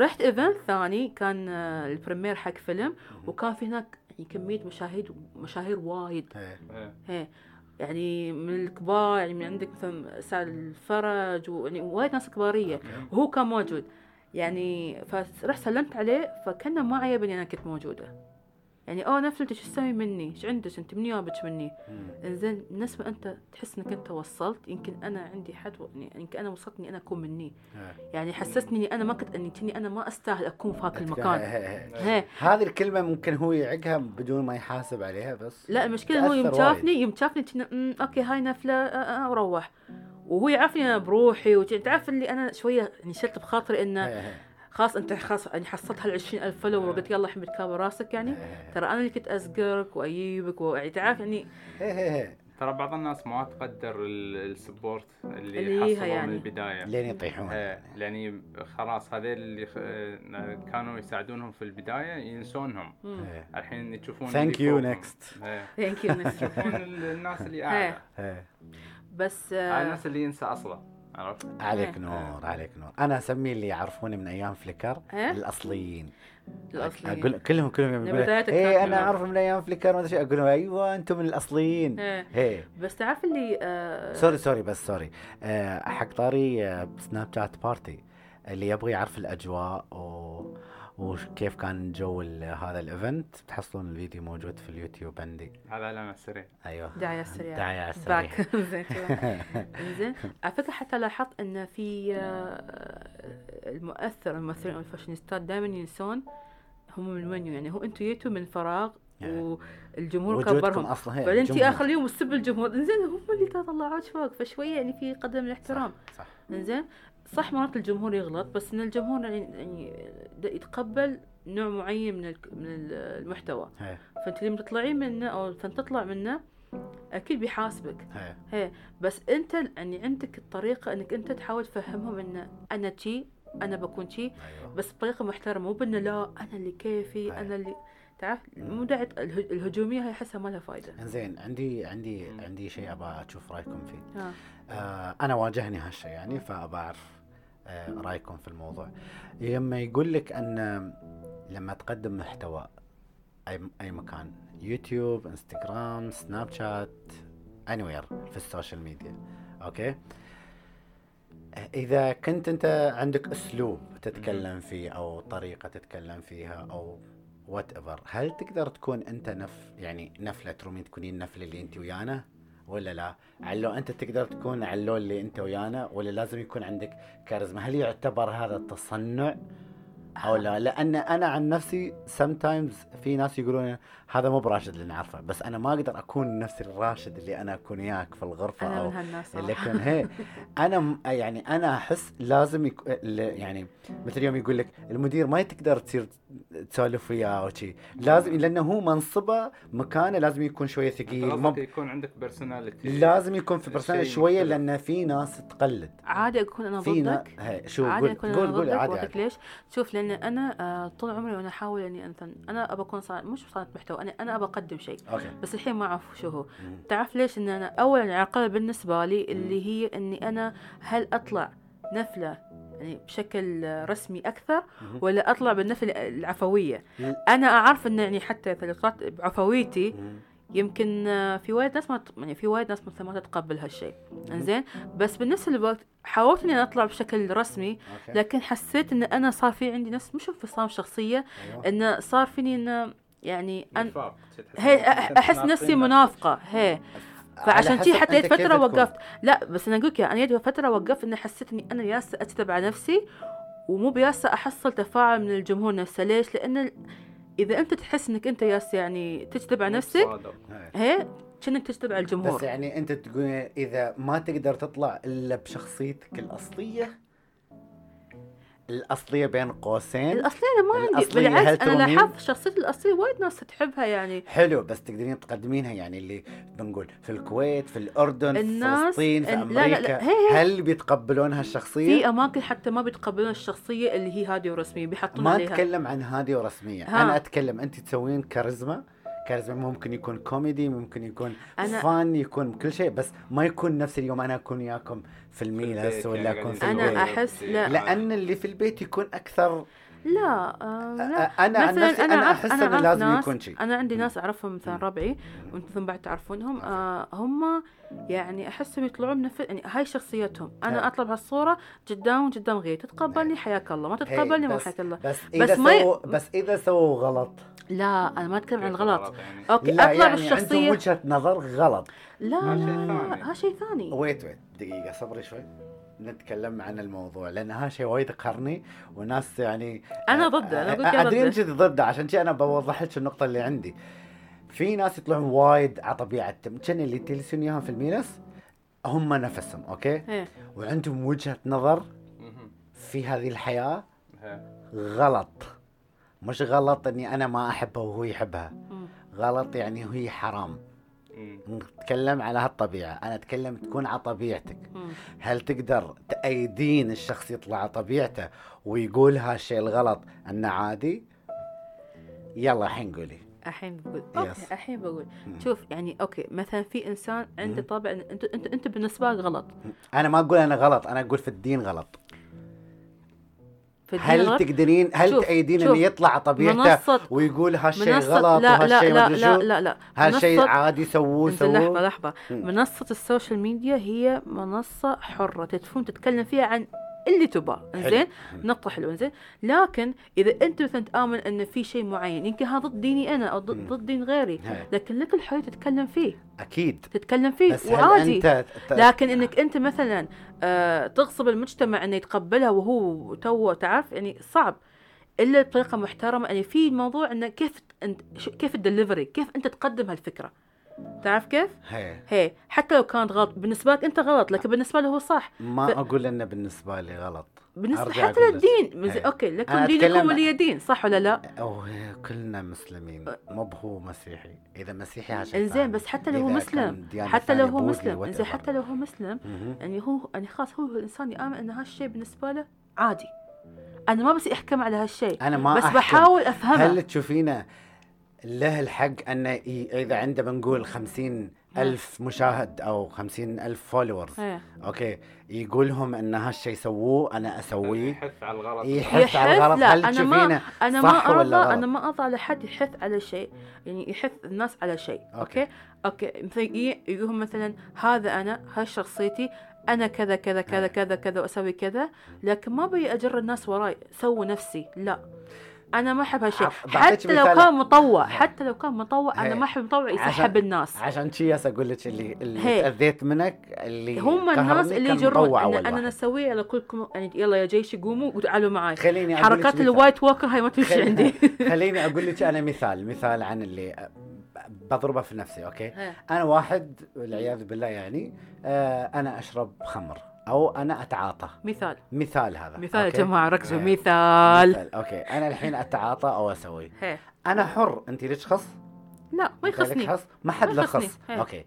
رحت event ثاني كان آه، ال premiere حق فيلم وكان في هناك يعني كمية مشاهير مشاهير وايد. هي-. هي. يعني من الكبار يعني من عندك مثلا سعد الفرج ويعني وايد ناس كبارية. وهو كان موجود. يعني فرحت سلمت عليه فكان ما عجبني أنا كنت موجودة. يعني اوه نفس انت شو تسوي مني؟ إيش عندك؟ انت من يابك مني؟ انزين بالنسبة أنت تحس إنك أنت وصلت يمكن أنا عندي حد يعني يمكن أنا وصلت اني أنا أكون مني. يعني حسسني إني أنا ما كنت إني كني أنا ما أستاهل أكون في هاك المكان. هذه الكلمة ممكن هو يعقها بدون ما يحاسب عليها بس لا المشكلة هو يوم شافني يوم شافني "أمم، okay هاي نفلة وروح. وهو يعرفني أنا بروحي وت- تعرف اللي أنا شوية يعني شلت بخاطري إنه. خلاص أنت خلاص يعني حصلت هال 20000 follower وقلت يلا حمد كابر راسك يعني هي- ترى أنا اللي كنت ازقرك واجيبك ويعني تعرف يعني. ترى بعض الناس ما تقدر ال- ال support اللي, اللي حصلوه يعني. من البداية لين يطيحون إيه يعني خلاص هذول اللي خ- كانوا يساعدونهم في البداية ينسونهم. الحين تشوفون you فوقهم. next. إيه. thank you تشوفون ال- الناس اللي أعلى. بس هاي آه، الناس اللي ينسى أصلا عرفت؟ عليك إيه. نور عليك نور أنا اسمي اللي يعرفوني من أيام فليكر إيه؟ الأصليين الاصلي أقول كلهم كلهم يقولوا إيه أنا اعرف من أيام فليكر ما أدري أقول لهم أيوه أنتم من الأصليين إيه. هي بس تعرف اللي آه، سوري sorry بس سوري أه حق طاري آه، سناب شات party اللي يبغى يعرف الأجواء و... وكيف كان جو هذا ال event تحصلون الفيديو موجود في اليوتيوب عندي. هذا اعلان سريع. أيوه. دعاية سريعة. دعاية على السريع back زين. زين. على فكرة حتى لاحظت إن في آه، المؤثر الممثلين أو الفاشينيستات دائما ينسون هم من وين يعني هو أنتم جيتوا من فراغ يعني والجمهور كبرهم. أصلا بعدين انت الجمهور. آخر اليوم تسب الجمهور. زين هم اللي طلعوك فوق فشوية يعني في قدر من الاحترام. صح. زين. صح مرات الجمهور يغلط بس إن الجمهور يعني يعني يتقبل نوع معين من من ال- المحتوى. هي. فأنت اللي تطلعين منه أو فانت تطلع منه أكيد بيحاسبك. هي. هي. بس أنت يعني عندك الطريقة إنك أنت تحاول تفهمهم إن أنا تشي أنا بكون تشي أيوه. بس بطريقة محترمة مو بإنه لا أنا اللي كيفي أي. أنا اللي تعرف؟ مو داعي اله- الهجومية هاي أحسها ما لها فايدة. إنزين عندي عندي عندي شيء أبغى أشوف رأيكم فيه. آه أنا واجهني هالشيء يعني فابى أعرف رأيكم في الموضوع. لما يقول لك أن لما تقدم محتوى أي أي مكان يوتيوب إنستغرام سناب شات anywhere في ال social media okay؟ إذا كنت أنت عندك أسلوب تتكلم فيه أو طريقة تتكلم فيها أو whatever هل تقدر تكون أنت نف يعني نفلة ترومين تكونين النفله اللي أنت ويانا؟ ولا لا؟ علو أنت تقدر تكون علو اللي أنت ويانا ولا لازم يكون عندك كاريزما؟ هل يعتبر هذا تصنع أو لا لأن أنا عن نفسي sometimes في ناس يقولون هذا مب راشد اللي نعرفه بس أنا ما أقدر أكون نفس الراشد اللي أنا أكون وياك في الغرفة أنا أو من هالناس صراحة. لكن هي أنا م- يعني أنا أحس لازم يك... يعني مثل يوم يقول لك المدير ما تقدر تصير تسولف وياه أو شيء لازم لأنه هو منصبه مكانه لازم يكون شوية ثقيل مب... يكون عندك personality لازم يكون في personal شيء شوية. لأن في ناس تقلد عادي أكون أنا. ضدك هي شو عادي قول أكون قول أنا قول ضدك عادي عادي ليش شوف لأن أنا آه، طول عمري وأنا أحاول إني مثلا أنا ابى أكون صانع مش صانع محتوى أنا أنا ابى أقدم شيء okay بس الحين ما أعرف شو هو. تعرف ليش إن أنا اولا العقبه بالنسبة لي اللي هي إني أنا هل أطلع نفلة يعني بشكل رسمي أكثر. ولا أطلع بالنفلة العفوية. أنا أعرف ان يعني حتى إذا طلعت بعفويتي. يمكن آه، في وايد ناس ما يعني في وايد ناس مثلا ما تتقبل هالشيء إنزين بس بنفس الوقت حاولت إني أطلع بشكل رسمي لكن حسيت إن أنا صار في عندي نفس مش انفصام شخصية أيوة. انه صار فيني انه يعني أن هي أحس نفسي. منافقة هي على فعشان شي حتى فترة. وقفت لا بس أنا أقول لك أنا جيت فترة وقفت إني حسيت إني أنا ياسه اتبع نفسي ومو بياسه أحصل تفاعل من الجمهور نفسه ليش؟ لأن إذا أنت تحس إنك أنت ياسه يعني تتبع نفسك صادق. هي. كأنك تتبع بس الجمهور يعني أنت تقول إذا ما تقدر تطلع إلا بشخصيتك الأصلية الأصلية بين قوسين الأصلية أنا ما عندي بالعكس أنا؟ لاحظت شخصيتي الأصلية وايد ناس تحبها يعني حلو بس تقدرين تقدمينها يعني اللي بنقول في الكويت في الأردن في فلسطين في ال- لا- لا- أمريكا لا، هي- هي. هل بيتقبلون هالشخصية؟ في أماكن حتى ما بيتقبلون الشخصية اللي هي هادية ورسمية بيحطون ما عليها أتكلم عن هذه ورسمية ها. أنا أتكلم أنت تسوين كاريزما كاريزما ممكن يكون كوميدي ممكن يكون أنا- فان يكون كل شيء بس ما يكون نفس اليوم أنا أكون وياكم في الميلس البيت ولا يعني أكون في قاعدين أنا البيت أحس لا. لأن اللي في البيت يكون أكثر لا آه لا. أنا عن مثلاً نفسي أنا أعرف- أحس إنه لازم ناس- يكون شيء أنا عندي ناس أعرفهم مثلا ربعي وأنتم بعد تعرفونهم آه هم يعني أحسهم يطلعون بنفس يعني هاي شخصيتهم. أنا ها. اطلع بهالصوره قدام قدام غيري تتقبلني حياك الله ما تتقبلني ما حياك الله. بس إذا بس ما بس إذا سووا غلط. لا أنا ما أتكلم عن الغلط يعني؟ okay لا اطلع يعني عندهم بالشخصيه وجهة نظر غلط. لا ها لا شيء لا ثاني. ها شيء ثاني. ويت ويت دقيقة صبري شوي. نتكلم عن الموضوع لأن هذا شيء وايد قهرني وناس يعني أنا ضده، أقول لك أدري ضده. أنت ضده عشان شي أنا بوضح لك النقطة اللي عندي في ناس يطلعون وايد على طبيعتهم كان اللي تجلسون إياهم في الميلس هم نفسهم okay إيه وعندهم وجهة نظر. في هذه الحياة هي. غلط مش غلط إني أنا ما أحبها وهو يحبها. غلط يعني هي حرام. نتكلم على هالطبيعة أنا أتكلم تكون على طبيعتك مم. هل تقدر تأيدين الشخص يطلع على طبيعته ويقول هالشيء الغلط انه عادي؟ يلا الحين قولي الحين بقول. okay الحين بقول مم. شوف يعني okay مثلا في إنسان عنده. طابع انت انت أنت بالنسبة لك غلط أنا ما أقول أنا غلط أنا أقول في الدين غلط في الدين هل. تقدرين هل شوف- تأيدين شوف، انه يطلع طبيعته ويقول هالشيء غلط لا لا وهالشيء لا لا شو لا لا هالشيء عادي سووه سووه لحظة مم. منصة ال social media هي منصة حرة تدفون تتكلم فيها عن اللي تباه إنزين؟ حلو. نقطة حلوة إنزين؟ لكن إذا أنت مثلا تآمن إن في شيء معين يمكن هذا ضد ديني أنا أو ضد, دين غيري هاي. لكن لك الحرية تتكلم فيه. أكيد. تتكلم فيه بس وعادي. أنت ت- لكن إنك أنت مثلا آه تغصب المجتمع إنه يتقبلها وهو تو تعرف يعني صعب. إلا بطريقة محترمة يعني في موضوع إنه كيف انت كيف الدليفري؟ كيف أنت تقدم هالفكرة؟ تعرف كيف؟ هي. هي. حتى لو كانت غلط بالنسبة لك أنت غلط لكن بالنسبة له هو صح. ما ف- أقول إنه بالنسبة لي غلط. بالنسبة أرجع حتى أقول. للدين مز- هي. okay لكم أنا دينكم ولي دين صح ولا لا؟ أو كلنا مسلمين. مو بهو مسيحي. إذا مسيحي عشان إنزين بس حتى لو هو مسلم. حتى لو هو مسلم. إنزين حتى لو هو مسلم يعني هو يعني خلاص هو الانسان يامن إن هالشيء بالنسبة له عادي. أنا ما بس أحكم على هالشيء أنا ما بس أحكم. بحاول أفهمه. هل تشوفينه له الحق انه ي- إذا عنده بنقول خمسين ألف مشاهد أو خمسين ألف followers. okay. يقولهم أن هالشيء سووه أنا أسويه. يحث على الغلط. يحث على؟ الغلط. هل أنا ما- صح ما غلط؟ أنا ما أرضى على حد يحث على شيء. يعني يحث الناس على شيء. okay. okay? okay. مثلا يقولهم مثلا هذا أنا هاي شخصيتي أنا كذا كذا كذا. كذا كذا وأسوي كذا. لكن ما بي أجر الناس وراي. سووا نفسي. لا. أنا ما احب هالشيء حتى لو. كان مطوع إيه. حتى لو كان مطوع إيه. أنا ما أحب مطوع يسحب الناس عشان شي هسه أقول لك اللي اللي. تأذيت منك اللي هم الناس اللي يجرون أنا واحد. نسوي على كلكم يعني يلا يا جيش قوموا وتعالوا معي خليني حركات. ال White Walker هاي ما تمشي عندي خليني أقول لك أنا مثال مثال عن اللي بضربه في نفسي okay إيه. أنا واحد والعياذ بالله يعني آه أنا أشرب خمر أو أنا أتعاطى. مثال. مثال هذا. مثال يا؟ جماعة ركزوا. إيه. مثال. مثال. okay. أنا الحين أتعاطى أو أسوي. هي. أنا حر. انت ليش خص؟ لا ما يخصني. خص؟ ما حد له. خص. okay.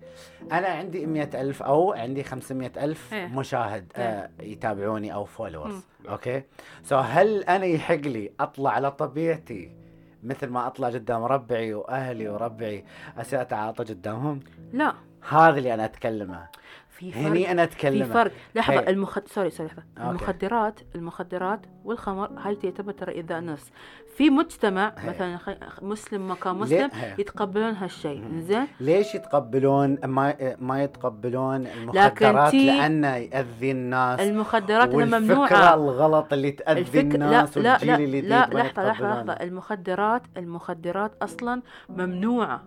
أنا عندي مئة ألف أو عندي خمسمية ألف إيه. مشاهد. آه يتابعوني أو followers okay؟ so هل أنا يحق لي أطلع على طبيعتي مثل ما أطلع قدام ربعي وأهلي وربعي اصير أتعاطى قدامهم؟ لا. هذا اللي أنا أتكلمه. في فرق هني أنا في اتكلم فرق لحظة هي. المخد sorry sorry لحظة okay. المخدرات المخدرات والخمر هاي تعتبر ترى ايذاء نفس في مجتمع هي. مثلا. مسلم ما كان ليه؟ مسلم. يتقبلون هالشيء زين ليش يتقبلون ما ما يتقبلون المخدرات تي- لأنه يأذي الناس المخدرات ممنوعة الغلط اللي تأذي الفكرة لا الناس لا لا لا لحظة لحظة يتقبلونه. لحظة المخدرات المخدرات أصلا ممنوعة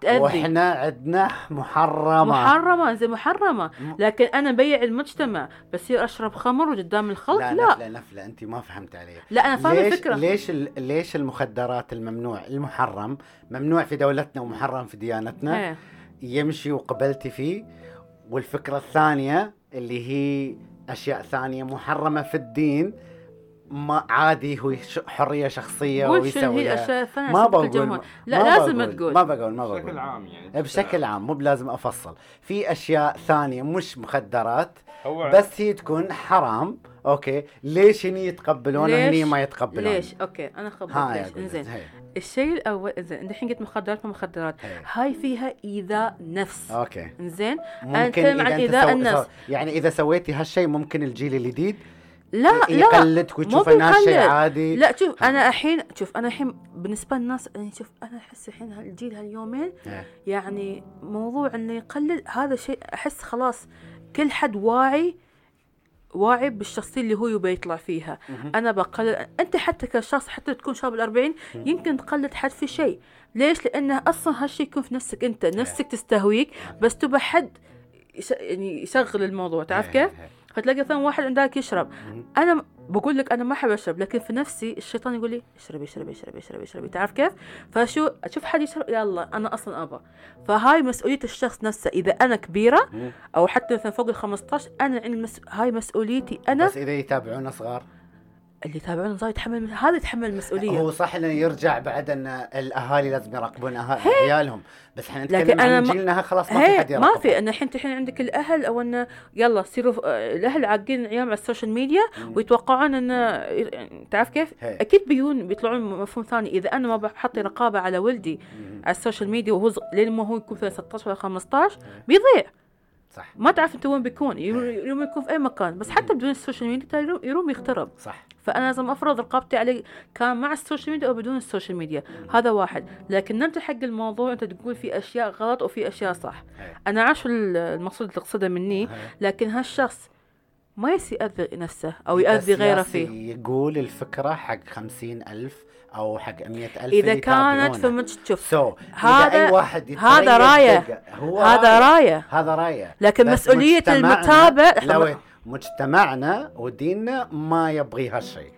تأذي وإحنا عندنا محرمة. محرمة زي محرمة. م- لكن أنا بيع المجتمع بصير أشرب خمر قدام الخلق؟ لا, لا. نفلة نفلة أنت ما فهمت علي. لا أنا فاهمة ليش الفكرة. ليش ال- ليش المخدرات الممنوع؟ المحرم ممنوع في دولتنا ومحرم في ديانتنا. إيه. يمشي وقبلتي فيه. والفكرة الثانية اللي هي أشياء ثانية محرمة في الدين ما عادي هو ش- حرية شخصية قول شنو هي ويسويها الأشياء الثانية؟ ما بقول لا ما لازم بقول تقول. ما بقول ما بشكل بقول. عام يعني بشكل عام مو بلازم أفصل. في أشياء ثانية مش مخدرات هو بس هي تكون حرام. okay. ليش هني يتقبلون؟ وهني ما يتقبلون؟ ليش؟ okay أنا خبرت ليش؟ إنزين. الشيء الأول إنزين الحين قلت مخدرات ما مخدرات. هاي. فيها إيذاء نفس. okay. إنزين؟ ممكن أتكلم عن الناس. سو- يعني إذا سويتي هالشيء ممكن الجيل الجديد لا لا يقلدك وتشوف الناس شيء. عادي؟ لا شوف أنا الحين شوف أنا الحين بالنسبة للناس يعني شوف أنا أحس الحين هالجيل هاليومين إيه. يعني موضوع إنه يقلد هذا شيء أحس خلاص كل حد واعي واعي بالشخصية اللي هو يبي يطلع فيها. أنا بقلد أنت حتى كشخص حتى تكون شاب الأربعين يمكن تقلد حد في شيء. ليش؟ لأنه أصلا هالشيء يكون في نفسك أنت. نفسك تستهويك بس تبى حد يعني يشغل الموضوع. تعرف إيه، كيف؟ إيه. فتلاقي مثلا واحد عندك يشرب. أنا بقول لك أنا ما أحب أشرب لكن في نفسي الشيطان يقول لي اشربي اشربي اشربي اشربي اشربي. تعرف كيف؟ فشو؟ أشوف حد يشرب يلا أنا أصلا ابى فهاي مسؤولية الشخص نفسه. إذا أنا كبيرة. أو حتى مثلا فوق ال 15 أنا عندي مس... هاي مسؤوليتي أنا. بس إذا يتابعون صغار اللي يتابعون صار يتحمل هذا يتحمل المسؤوليه هو صح إنه يرجع بعد إن الأهالي لازم يراقبون عيالهم. بس إحنا نتكلم عن ما- جيلنا خلاص ما في حد ما يراقب في. إن الحين الحين عندك الأهل أو انه يلا صيروا الأهل عاقين عيال على السوشيال ميديا ويتوقعون انه تعرف كيف؟ هي. أكيد بيجون بيطلعون مفهوم ثاني. إذا أنا ما بحط رقابة على ولدي مم. على السوشيال ميديا وهو لين ما هو يكون في 16 ولا 15 بيضيع. صح. ما تعرف أنت وين بيكون يروم يروم يكون في أي مكان بس حتى بدون السوشيال ميديا ترى يروم- يخترب. صح. فأنا لازم أفرض رقابتي عليه كان مع السوشيال ميديا أو بدون السوشيال ميديا. هذا واحد. لكن نرجع حق الموضوع أنت تقول في أشياء غلط وفي أشياء صح. هي. أنا عارف المقصود اللي تقصده مني هي. لكن هالشخص ما يسي يأذي نفسه أو بس يأذي غيره فيه. يقول الفكرة حق خمسين ألف أو حق مية ألف إذا اللي كانت. مج... شوف so هذا- إذا أي واحد هذا. دقة، هو هذا رأيه هذا رأية لكن مسؤولية المتابع. وين مجتمعنا وديننا ما يبغي هالشيء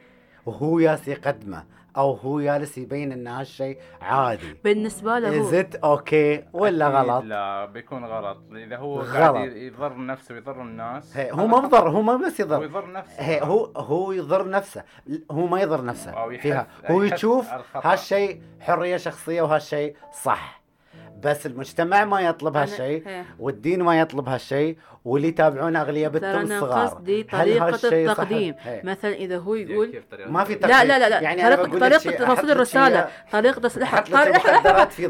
وهو ياس يقدمه أو هو جالس يبين ان هالشيء عادي. بالنسبة له هو. is it okay ولا غلط؟ لا بيكون غلط. إذا هو غلط. قاعد يضر نفسه ويضر الناس. هي هو ما بضر هو ما بس هو يضر يضر نفسه. هي هو هو يضر نفسه. هو ما يضر نفسه أو فيها. هو يشوف. هالشيء حرية شخصية وهالشيء صح. بس المجتمع ما يطلب هالشيء إيه. والدين ما يطلب هالشيء واللي يتابعون اغلبيتهم ترى أنا الصغار قصدي صح؟ التقديم إيه. مثلا إذا هو يقول ما في؟ لا تقديم. لا لا لا يعني طريقة أحط توصيل لك لحظة المخدرات في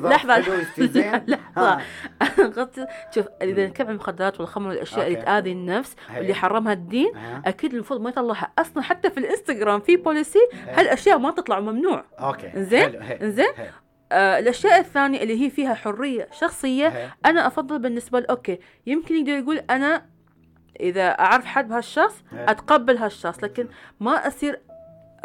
ها. قصدي شوف إذا نتكلم عن المخدرات والخمر والأشياء اللي. تآذي النفس هي. واللي حرمها الدين. أكيد المفروض ما يطلعها أصلا حتى في الإنستغرام في policy هالأشياء ما تطلع ممنوع أوكي. إنزين؟ هي. آه الأشياء الثانية اللي هي فيها حرية شخصية. أنا أفضل بالنسبة لي okay يمكن يقدر يقول أنا إذا أعرف حد بهالشخص. أتقبل هالشخص لكن ما أصير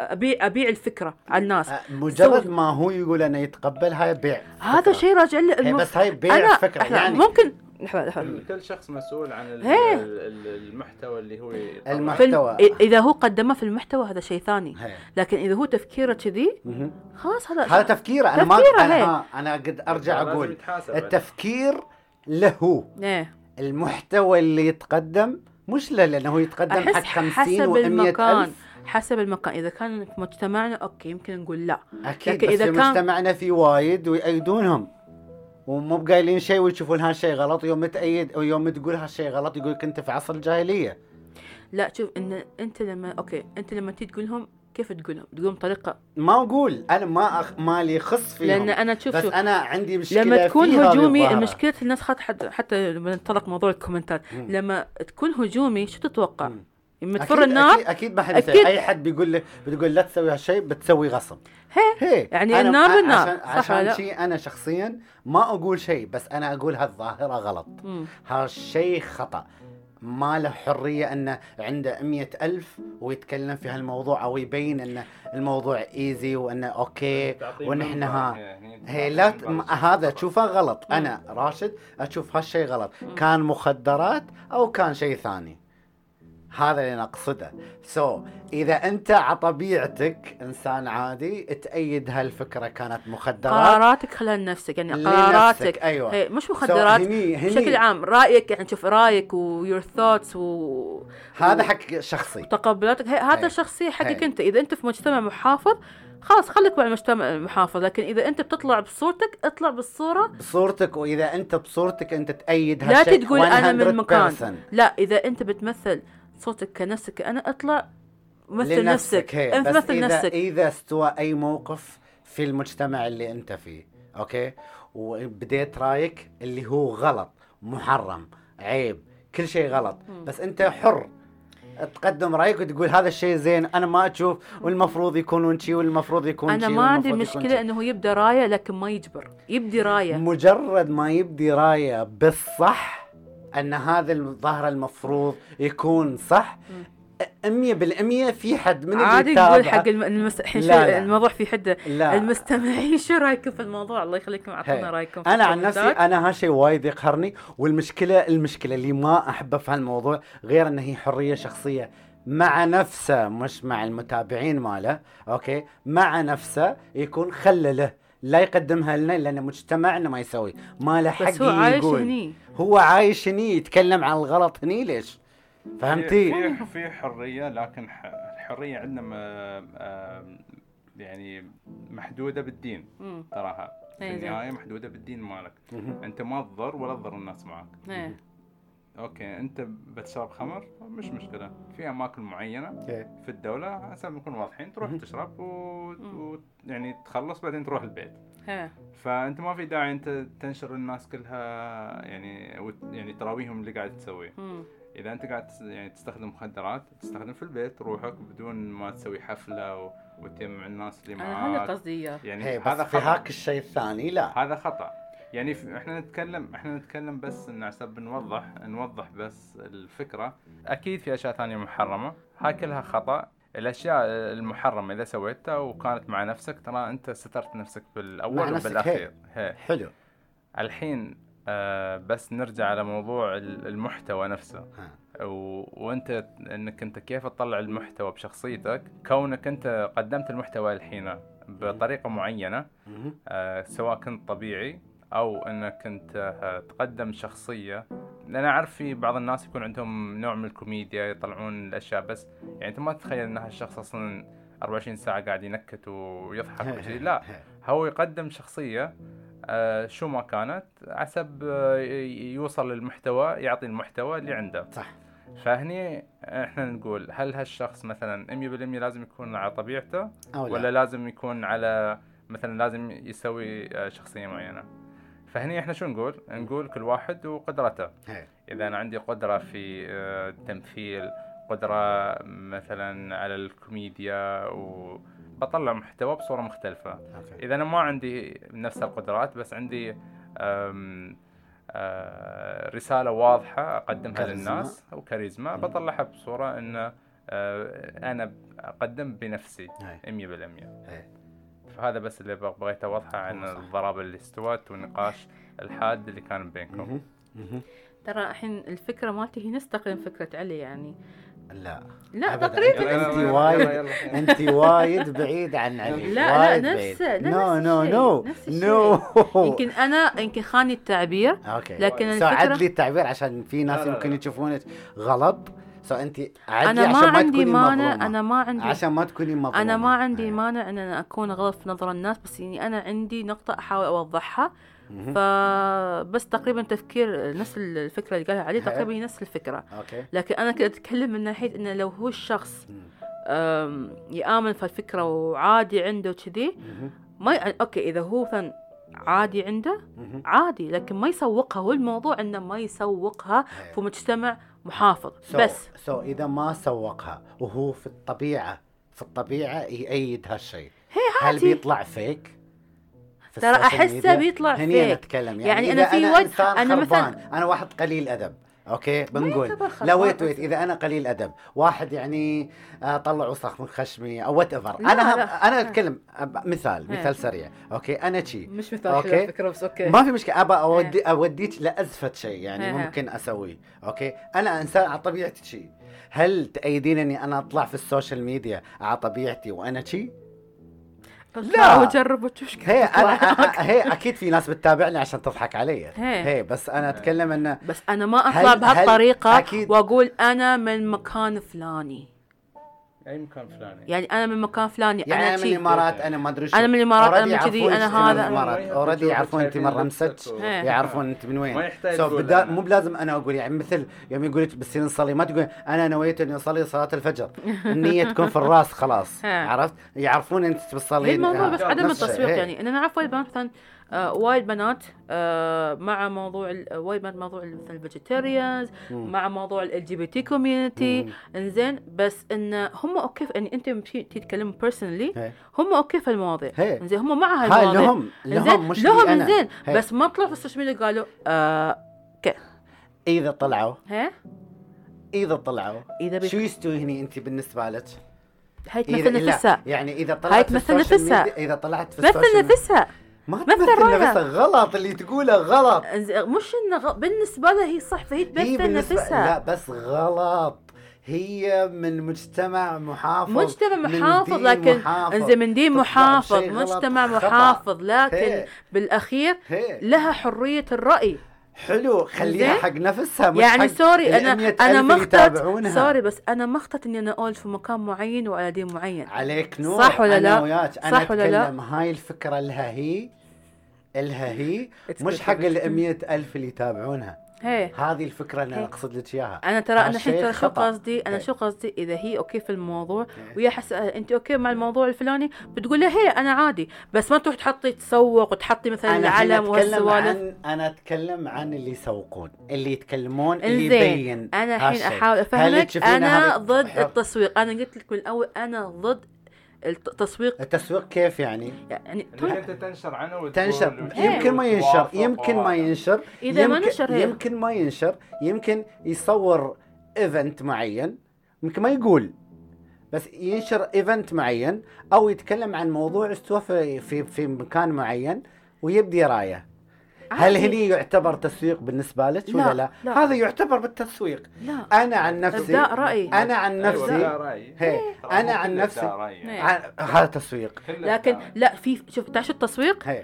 أبيع أبيع الفكرة على الناس آه، مجرد. ما هو يقول انه يتقبل هاي بيع هذا. شيء راجع لي بس هاي بيع أنا فكرة يعني ممكن لحظة لحظة كل شخص مسؤول عن المحتوى اللي هو يطلعه. المح- في محتوى. الم- إذا هو قدمه في المحتوى هذا شيء ثاني هي. لكن إذا هو تفكيره كذي. خلاص هذا هذا تفكيره أنا ما. أنا أنا قد أرجع أقول. التفكير له إيه المحتوى اللي يتقدم مش له لأنه هو يتقدم حق 50 حسب و100 المكان الف حسب المكان إذا كان في مجتمعنا okay يمكن نقول لا أكيد لكن بس إذا في كان- مجتمعنا في وايد ويأيدونهم ومو بقايلين شيء ويشوفون هالشيء غلط ويوم تأيد ويوم تقول هالشيء غلط يقول لك أنت في عصر الجاهلية لا شوف إن أنت لما okay أنت لما تيجي تقولهم كيف تقولهم تقولهم طريقة ما أقول أنا ما أخ... ما لي خص فيهم لأن أنا تشوف بس شوف أنا عندي مشكلة لما تكون هجومي. المشكلة الناس حتى حتى لما نطرق موضوع الكومنتات مم. لما تكون هجومي شو تتوقع؟ مم. لما أكيد تفر النار؟ أكيد, أكيد ما حد أكيد. أي حد بيقول له بتقول لا تسوي هالشيء بتسوي غصب. هي. هي. يعني أنا النار بالنار، عشان, عشان؟ شيء أنا شخصيا ما أقول شيء بس أنا أقول هالظاهرة غلط. هالشيء خطأ. ما له حرية أنه عنده مية ألف ويتكلم في هالموضوع أو يبين أن الموضوع easy وأنه okay ونحن. ها هي لا ت... هذا. تشوفه غلط. أنا راشد أشوف هالشيء غلط. كان مخدرات أو كان شيء ثاني. هذا اللي نقصده. so so, إذا أنت على طبيعتك إنسان عادي تأيد هالفكرة كانت مخدرات. قراراتك خلال نفسك يعني قراراتك. أيوة. هي مش So, مخدرات هني هني بشكل عام رأيك يعني شوف رأيك your thoughts و هذا حق شخصي. وتقبلاتك هي هذا هي. شخصيه حقك هي. أنت. إذا أنت في مجتمع محافظ خلاص خليك مع المجتمع المحافظ. لكن إذا أنت بتطلع بصورتك اطلع بالصورة. بصورتك وإذا أنت بصورتك أنت تأيد لا هالشيء تقول أنا من مكان. 100%. لا إذا أنت بتمثل صوتك كنفسك. أنا أطلع مثل نفسك. هي. انت بس مثل إذا نفسك. إذا استوى أي موقف في المجتمع اللي أنت فيه أوكي؟ وبديت رايك اللي هو غلط محرم عيب كل شيء غلط. بس أنت حر. تقدم رأيك وتقول هذا الشيء زين أنا ما أشوف. والمفروض يكونون شي والمفروض يكون أنا ما عندي يكون مشكلة. إنه يبدأ راية لكن ما يجبر. يبدي راية. مجرد ما يبدي راية بالصح أن هذا الظاهره المفروض يكون صح أمية بالأمية في حد من اللي عادي. تقول حق الم... المس... لا، لا. الموضوع في حده لا المستمعين شو رأيكم في الموضوع الله يخليكم. أعطونا رأيكم أنا عن نفسي. أنا هالشيء وايد يقهرني والمشكلة المشكلة اللي ما احبه في هالموضوع غير إن هي حرية شخصية مع نفسه مش مع المتابعين ماله أوكي مع نفسه يكون خلله لا يقدمها لنا لأن مجتمعنا ما يسوي. ما له حق بس هو عايش يقول. هني. هو عايش هني يتكلم عن الغلط هني ليش؟ فهمتي؟ في في حرية لكن الحرية عندنا يعني محدودة بالدين. تراها. في إيه. النهاية محدودة بالدين مالك. أنت ما تضر ولا تضر الناس معك. إيه. أوكي أنت بتشرب خمر؟ مش مشكلة. في أماكن معينة. في الدولة عشان نكون واضحين تروح. تشرب و... و... يعني تخلص بعدين تروح البيت. إيه فأنت ما في داعي أنت تنشر الناس كلها يعني وت... يعني تراويهم اللي قاعد تسويه. إذا أنت قاعد يعني تستخدم مخدرات تستخدم في البيت روحك بدون ما تسوي حفلة و... وتجمع الناس اللي أنا هذا معاك. قصدي إياه. يعني هذا بس في. هاك الشيء الثاني لا. هذا خطأ. يعني إحنا نتكلم إحنا نتكلم بس إن عشان بنوضح نوضح بس الفكرة. أكيد في أشياء ثانية محرمة. هاي كلها خطأ. الأشياء المحرمة إذا سويتها وكانت مع نفسك ترى أنت سترت نفسك مع بالاول نفسك وبالأخير. هي. حلو. الحين آه بس نرجع على موضوع ال- المحتوى نفسه. و... وأنت إنك أنت كيف تطلع المحتوى بشخصيتك؟ كونك أنت قدمت المحتوى الحين بطريقة معينة. آه، سواء كنت طبيعي أو إنك انت آه، تقدم شخصية. لأن أعرف في بعض الناس يكون عندهم نوع من الكوميديا يطلعون الأشياء بس يعني أنت ما تتخيل إن هالشخص أصلا 24 ساعة قاعد ينكت ويضحك وشي. لا هو يقدم شخصية آه، شو ما كانت حسب آه، يوصل للمحتوى يعطي المحتوى اللي عنده. صح. فهني إحنا نقول هل هالشخص مثلا 100% لازم يكون على طبيعته؟ أو لا. ولا لازم يكون على مثلا لازم يسوي شخصية معينة؟ فهني إحنا شو نقول نقول كل واحد وقدرته هي. إذا أنا عندي قدرة في آه، التمثيل قدرة مثلا على الكوميديا وبطلع محتوى بصورة مختلفة أوكي إذا أنا ما عندي نفس القدرات بس عندي أم آه، رسالة واضحة أقدمها كاريزما. للناس وكاريزما بطلعها بصورة ان آه، أنا أقدم بنفسي هي. 100% هي. فهذا بس اللي بغ- بغيت أوضحه عن صح. الضرابة اللي استوت والنقاش الحاد اللي كان بينكم. ترى الحين الفكرة مالتي هي نفس تقريبا فكرة علي يعني لا لا. تقريبا أنت وايد. أنت وايد بعيد عن علي لا، لا،. نفسه، no نفس no no. no يمكن أنا يمكن خاني التعبير okay لكن so عد الفكرة- لي التعبير عشان في ناس يمكن. يشوفونك غلط so انت أنا ما عندي مانع. أنا ما عندي عشان ما تكوني مظلومة أنا ما عندي هي. مانع إن أنا أكون غلط في نظر الناس بس يعني أنا عندي نقطة أحاول أوضحها. فبس تقريبا تفكير نفس الفكرة اللي قالها علي. تقريبا نفس الفكرة okay لكن أنا كنت أتكلم من ناحية إنه لو هو الشخص يآمن في الفكرة وعادي عنده كذي مهم. ما ي... okay إذا هو مثلا عادي عنده. عادي لكن ما يسوقها هو الموضوع إنه ما يسوقها هي. في مجتمع محافظ so بس سو إذا ما سوقها وهو في الطبيعة في الطبيعة يأيد هالشيء هل. بيطلع فيك؟ في ترى ميديا؟ بيطلع هني فيك. أتكلم يعني, يعني إذا أنا في إنسان أنا مثلاً- أنا واحد قليل أدب okay بنقول. لا wait. wait إذا أنا قليل ادب واحد يعني آه، طلع وسخ من خشمي أو whatever أنا لا. أنا أتكلم أب- مثال إيه. مثال سريع. okay أنا شي. مش مثال على فكرة بس okay. ما في مشكلة. ابى اودي أوديك لأزفت شيء يعني. ممكن أسويه. okay؟ أنا إنسان على طبيعتي شيء هل تأيدين إني أنا أطلع في السوشيال ميديا على طبيعتي وأنا شيء؟ لا. وجرب وتشوف هي أنا هي أكيد في ناس بتتابعني عشان تضحك علي هي. هي بس أنا أتكلم انه بس أنا ما أطلع بهالطريقة. وأقول أنا من مكان فلاني أي مكان فلاني يعني أنا من مكان فلاني يعني أنا أنا من الإمارات أنا ما أدري شو أنا من الإمارات، أنا Already من كذي، يعرفون أنا إنت من هذا. الإمارات ما already يعرفون أنت من و- إيه. يعرفون أنت من وين ما يحتاج بدا. مو بلازم أنا أقول يعني مثل يوم يقول لك بتصير نصلي ما تقول أنا نويت إني أصلي صلاة الفجر النية تكون في الراس خلاص. عرفت يعرفون أنت بتصلي الموضوع بس عدم. التسويق إيه. يعني ان أنا بنات مثلا آه وايد بنات آه مع موضوع ال- وايد بنات موضوع مثلا ال vegetarians. مع موضوع ال LGBT community. إنزين بس إن هم okay يعني انت تتكلم personally. هم okay في المواضيع. إنزين هم مع هاي هالمواضيع لهم؟ لهم مش لهم. إنزين. بس ما طلعوا في السوشيال ميديا قالوا آه إذا طلعوا ها إذا طلعوا إذا شو بي... يستوي هني أنت بالنسبة لك؟ هاي تمثل نفسها يعني إذا هاي طلعت في تمثل نفسها. إذا طلعت في السوشيال ميديا نفسها ما مثل تمثل. نفسها غلط اللي تقوله غلط مش إنه غ... بالنسبة لها هي صح فهي هي تمثل نفسها لا بس غلط هي من مجتمع محافظ مجتمع من محافظ دين لكن محافظ. انزين من دين محافظ مجتمع. محافظ لكن هي. بالأخير هي. لها حرية الرأي حلو خليها؟ حق نفسها مش يعني حق sorry أنا ال100,000 أنا مخطط. sorry بس أنا مخطط إني أنا أقول في مكان معين وعلى دين معين عليك نور صح ولا أنا لا؟ وياك أنا صح ولا لا؟ هاي الفكرة لها هي الها هي مش حق ال ألف اللي يتابعونها هي. هذه الفكرة اللي أنا. أقصد لك إياها. أنا ترى أنا الحين ترى شو. قصدي؟ أنا هي. شو قصدي؟ إذا هي okay في الموضوع هي. ويا حس انت okay مع الموضوع الفلاني؟ بتقول لها هي أنا عادي. بس ما تروح تحطي تسوق وتحطي مثلا العلم والسوالف عن أنا أتكلم عن اللي يسوقون اللي يتكلمون اللي يبين أنا الحين. أحاول أفهمك. أنا ضد التسويق. أنا قلت لك من الأول أنا ضد التسويق. التسويق كيف يعني؟ يعني انك انت تنشر عنه وتقول تنشر. يمكن ما ينشر. يمكن ما وهذا. ينشر. إذا ما يمكن نشر. يمكن ما ينشر. يمكن يصور event معين. يمكن ما يقول. بس ينشر event معين أو يتكلم عن موضوع استوى في في, في مكان معين ويبدي رأيه. هل. هني يعتبر تسويق بالنسبة لك ولا لا، لا, لا. هذا يعتبر بالتسويق لا أنا عن نفسي رأي أنا عن أيوة، نفسي ده رأيي. هي ترى أنا عن نفسي. إيه. عن- هذا تسويق لكن. لا في شوف تعرف شو التسويق هي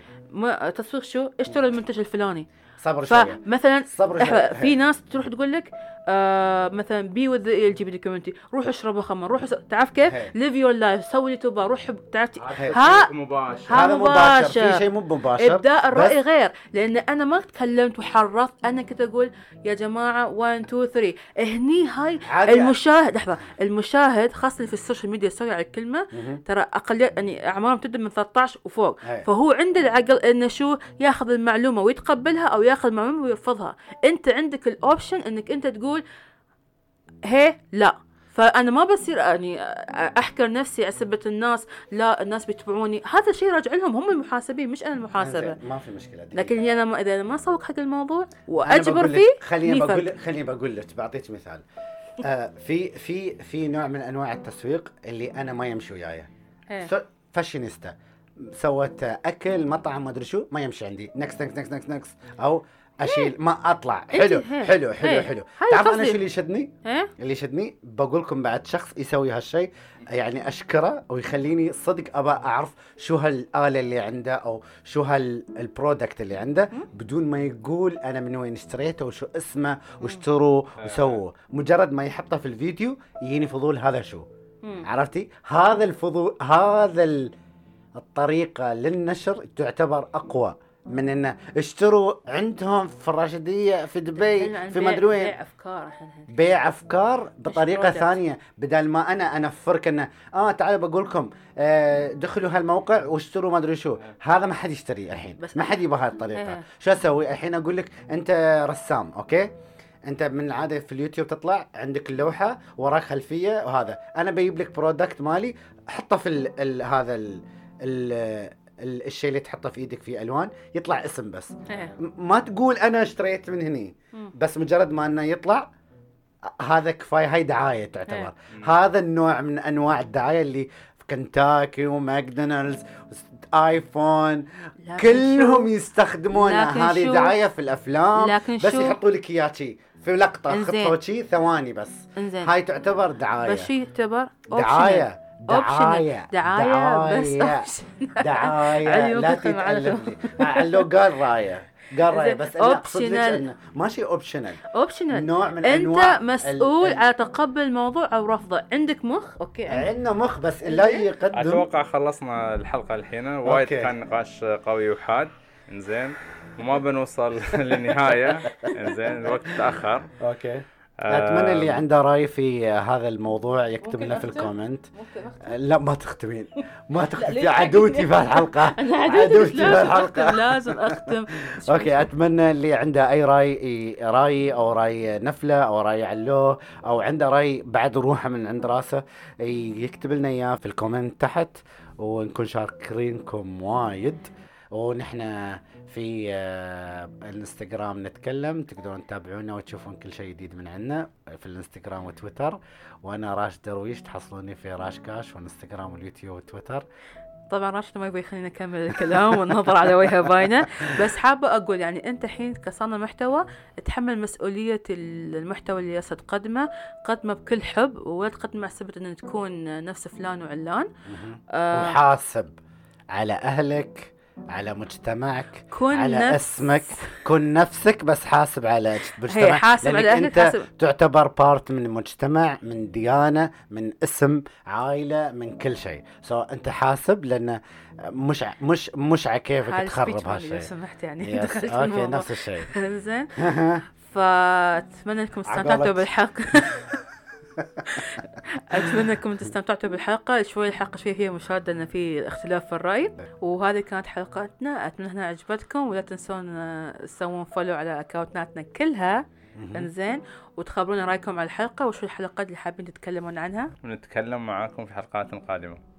تسويق شو اشتروا المنتج الفلاني صبر شوية فمثلا صبر في ناس تروح تقول لك آه مثلا be with LGB community روح اشرب خمر روح س- تعرف كيف؟ live your life سوي YouTuber روح حب- تعرف. ها؟ مباشر. ها هذا مباشر. مباشر. في شيء مو مباشر. إبداء الرأي بس- غير. لأن أنا ما تكلمت وحرضت أنا كنت أقول يا جماعة 1 2 3 هني هاي. المشاهد. لحظة. المشاهد خاصة اللي في ال social media sorry على الكلمة. ترى اقليه يعني أعمارهم تبدأ من 13 وفوق. هي. فهو عنده العقل إنه شو؟ ياخذ المعلومة ويتقبلها أو ياخذ المعلومة ويرفضها. أنت عندك الاوبشن إنك أنت تقول هي لا. فأنا ما بصير يعني أحكر نفسي أثبت الناس لا الناس بيتبعوني. هذا شيء راجع لهم هم المحاسبين مش أنا المحاسبة. ما في مشكلة. دقيقة. لكن أنا ما إذا أنا ما اسوق حق الموضوع وأجبر بقول فيه خليني لي بقول خليني بقول لك بعطيك مثال. آه في في في نوع من أنواع التسويق اللي أنا ما يمشي وياي. إيه. فاشينيستا. سوت أكل مطعم ما أدري شو ما يمشي عندي. next next next next أو أشيل ما أطلع. حلو هي. حلو حلو. حلو. هاي تعرف أنا. شو اللي يشدني؟ إيه. اللي يشدني؟ بقول لكم بعد شخص يسوي هالشيء يعني أشكره ويخليني صدق أبى أعرف شو هالآلة اللي عنده أو شو هال product اللي عنده بدون ما يقول أنا من وين اشتريته وشو اسمه واشتروا وسووا. مجرد ما يحطه في الفيديو يجيني فضول هذا شو. عرفتي؟ هذا الفضول هذا ال- الطريقة للنشر تعتبر أقوى. من انه اشتروا عندهم في الراشدية في دبي في بيع- مدري وين. بيع أفكار. بيع أفكار بطريقة. ثانية. بدل ما أنا أنفرك انه آه تعالوا بقول لكم آه دخلوا هالموقع واشتروا ما أدري شو. هذا ما حد يشتري الحين. بس ما حد يبغى هالطريقة. إيه. شو أسوي؟ الحين أقول لك أنت رسام أوكي؟ أنت من العادة في اليوتيوب تطلع عندك اللوحة وراك خلفية وهذا. أنا بجيب لك product مالي حطه في ال ال هذا ال الشيء اللي تحطه في إيدك فيه ألوان يطلع اسم بس. إيه. ما تقول أنا اشتريت من هني. بس مجرد ما إنه يطلع هذا كفاية هاي دعاية تعتبر. مم. هذا النوع من أنواع الدعاية اللي في كنتاكي وماكدونالدز iPhone كلهم لكن هذه دعاية في الأفلام لكن بس يحطوا لك إياه في لقطة. خطوة ثواني بس. إنزين. هاي تعتبر دعاية. بس شو يعتبر دعاية. دعاية دعايه دعاية بس دعاية. لا ممكن معنا تتألف لي علو قال راية قال راية زين، بس. إنه ماشي اوبشنال اوبشنال نوع من أنواع انت مسؤول ال- على تقبل الموضوع أو رفضه. عندك مخ؟ أوكي. عندنا مخ بس لا يقدم. أتوقع خلصنا الحلقة الحين. وايد. كان نقاش قوي وحاد. إنزين. وما بنوصل للنهاية. إنزين الوقت تأخر. okay. أتمنى اللي عنده رأي في هذا الموضوع يكتب لنا في؟ ال comment. ممكن أختم؟ لا ما تختمين. ما تختمين؟ عدوتي في الحلقة. أنا عدوتي في لازم اختم الحلقة. لازم أختم. okay أتمنى اللي عنده أي رأي رأي أو رأي نفلة أو رأي علوه أو عنده رأي بعد روحه من عند راسه يكتب لنا إياه في ال comment تحت. ونكون شاكرينكم وايد. ونحن في آه، الانستغرام نتكلم. تقدرون تتابعونا وتشوفون كل شيء جديد من عنا في الانستغرام وتويتر. وأنا راش درويش تحصلوني في راش كاش والانستغرام واليوتيوب وتويتر طبعا راشد ما يبغى يخليني اكمل الكلام والنظر على وجهه باينة. بس حابة أقول يعني أنت الحين كصانع محتوى تحمل مسؤولية المحتوى اللي جالسه تقدمه قدمه بكل حب ولا تقدمه على سبب ان تكون نفس فلان وعلان. آه. وحاسب على أهلك على مجتمعك كن على نفس اسمك. كن نفسك بس حاسب على مجتمعك حاسب على لأنك أهلك، أنت حاسب. تعتبر part من مجتمع من ديانة من اسم عائلة من كل شيء. so أنت حاسب لأن مش مش مش على كيفك تخرب مالي لو هالشيء سمحت يعني. yes دخلت okay. نفس الشيء. زين. فأتمنى أنكم استمتعتوا عقبالك. اتمنى انكم استمتعتوا بالحلقة. شوي الحلقة شوي فيها مشاهدة ان في اختلاف في الرأي. وهذه كانت حلقتنا. أتمنى إنها عجبتكم. ولا تنسون آه، تسوون فولو على اكونتاتنا كلها. انزين. وتخبرونا رأيكم على الحلقة. وشو الحلقات اللي حابين تتكلمون عنها؟ ونتكلم معاكم في حلقات قادمه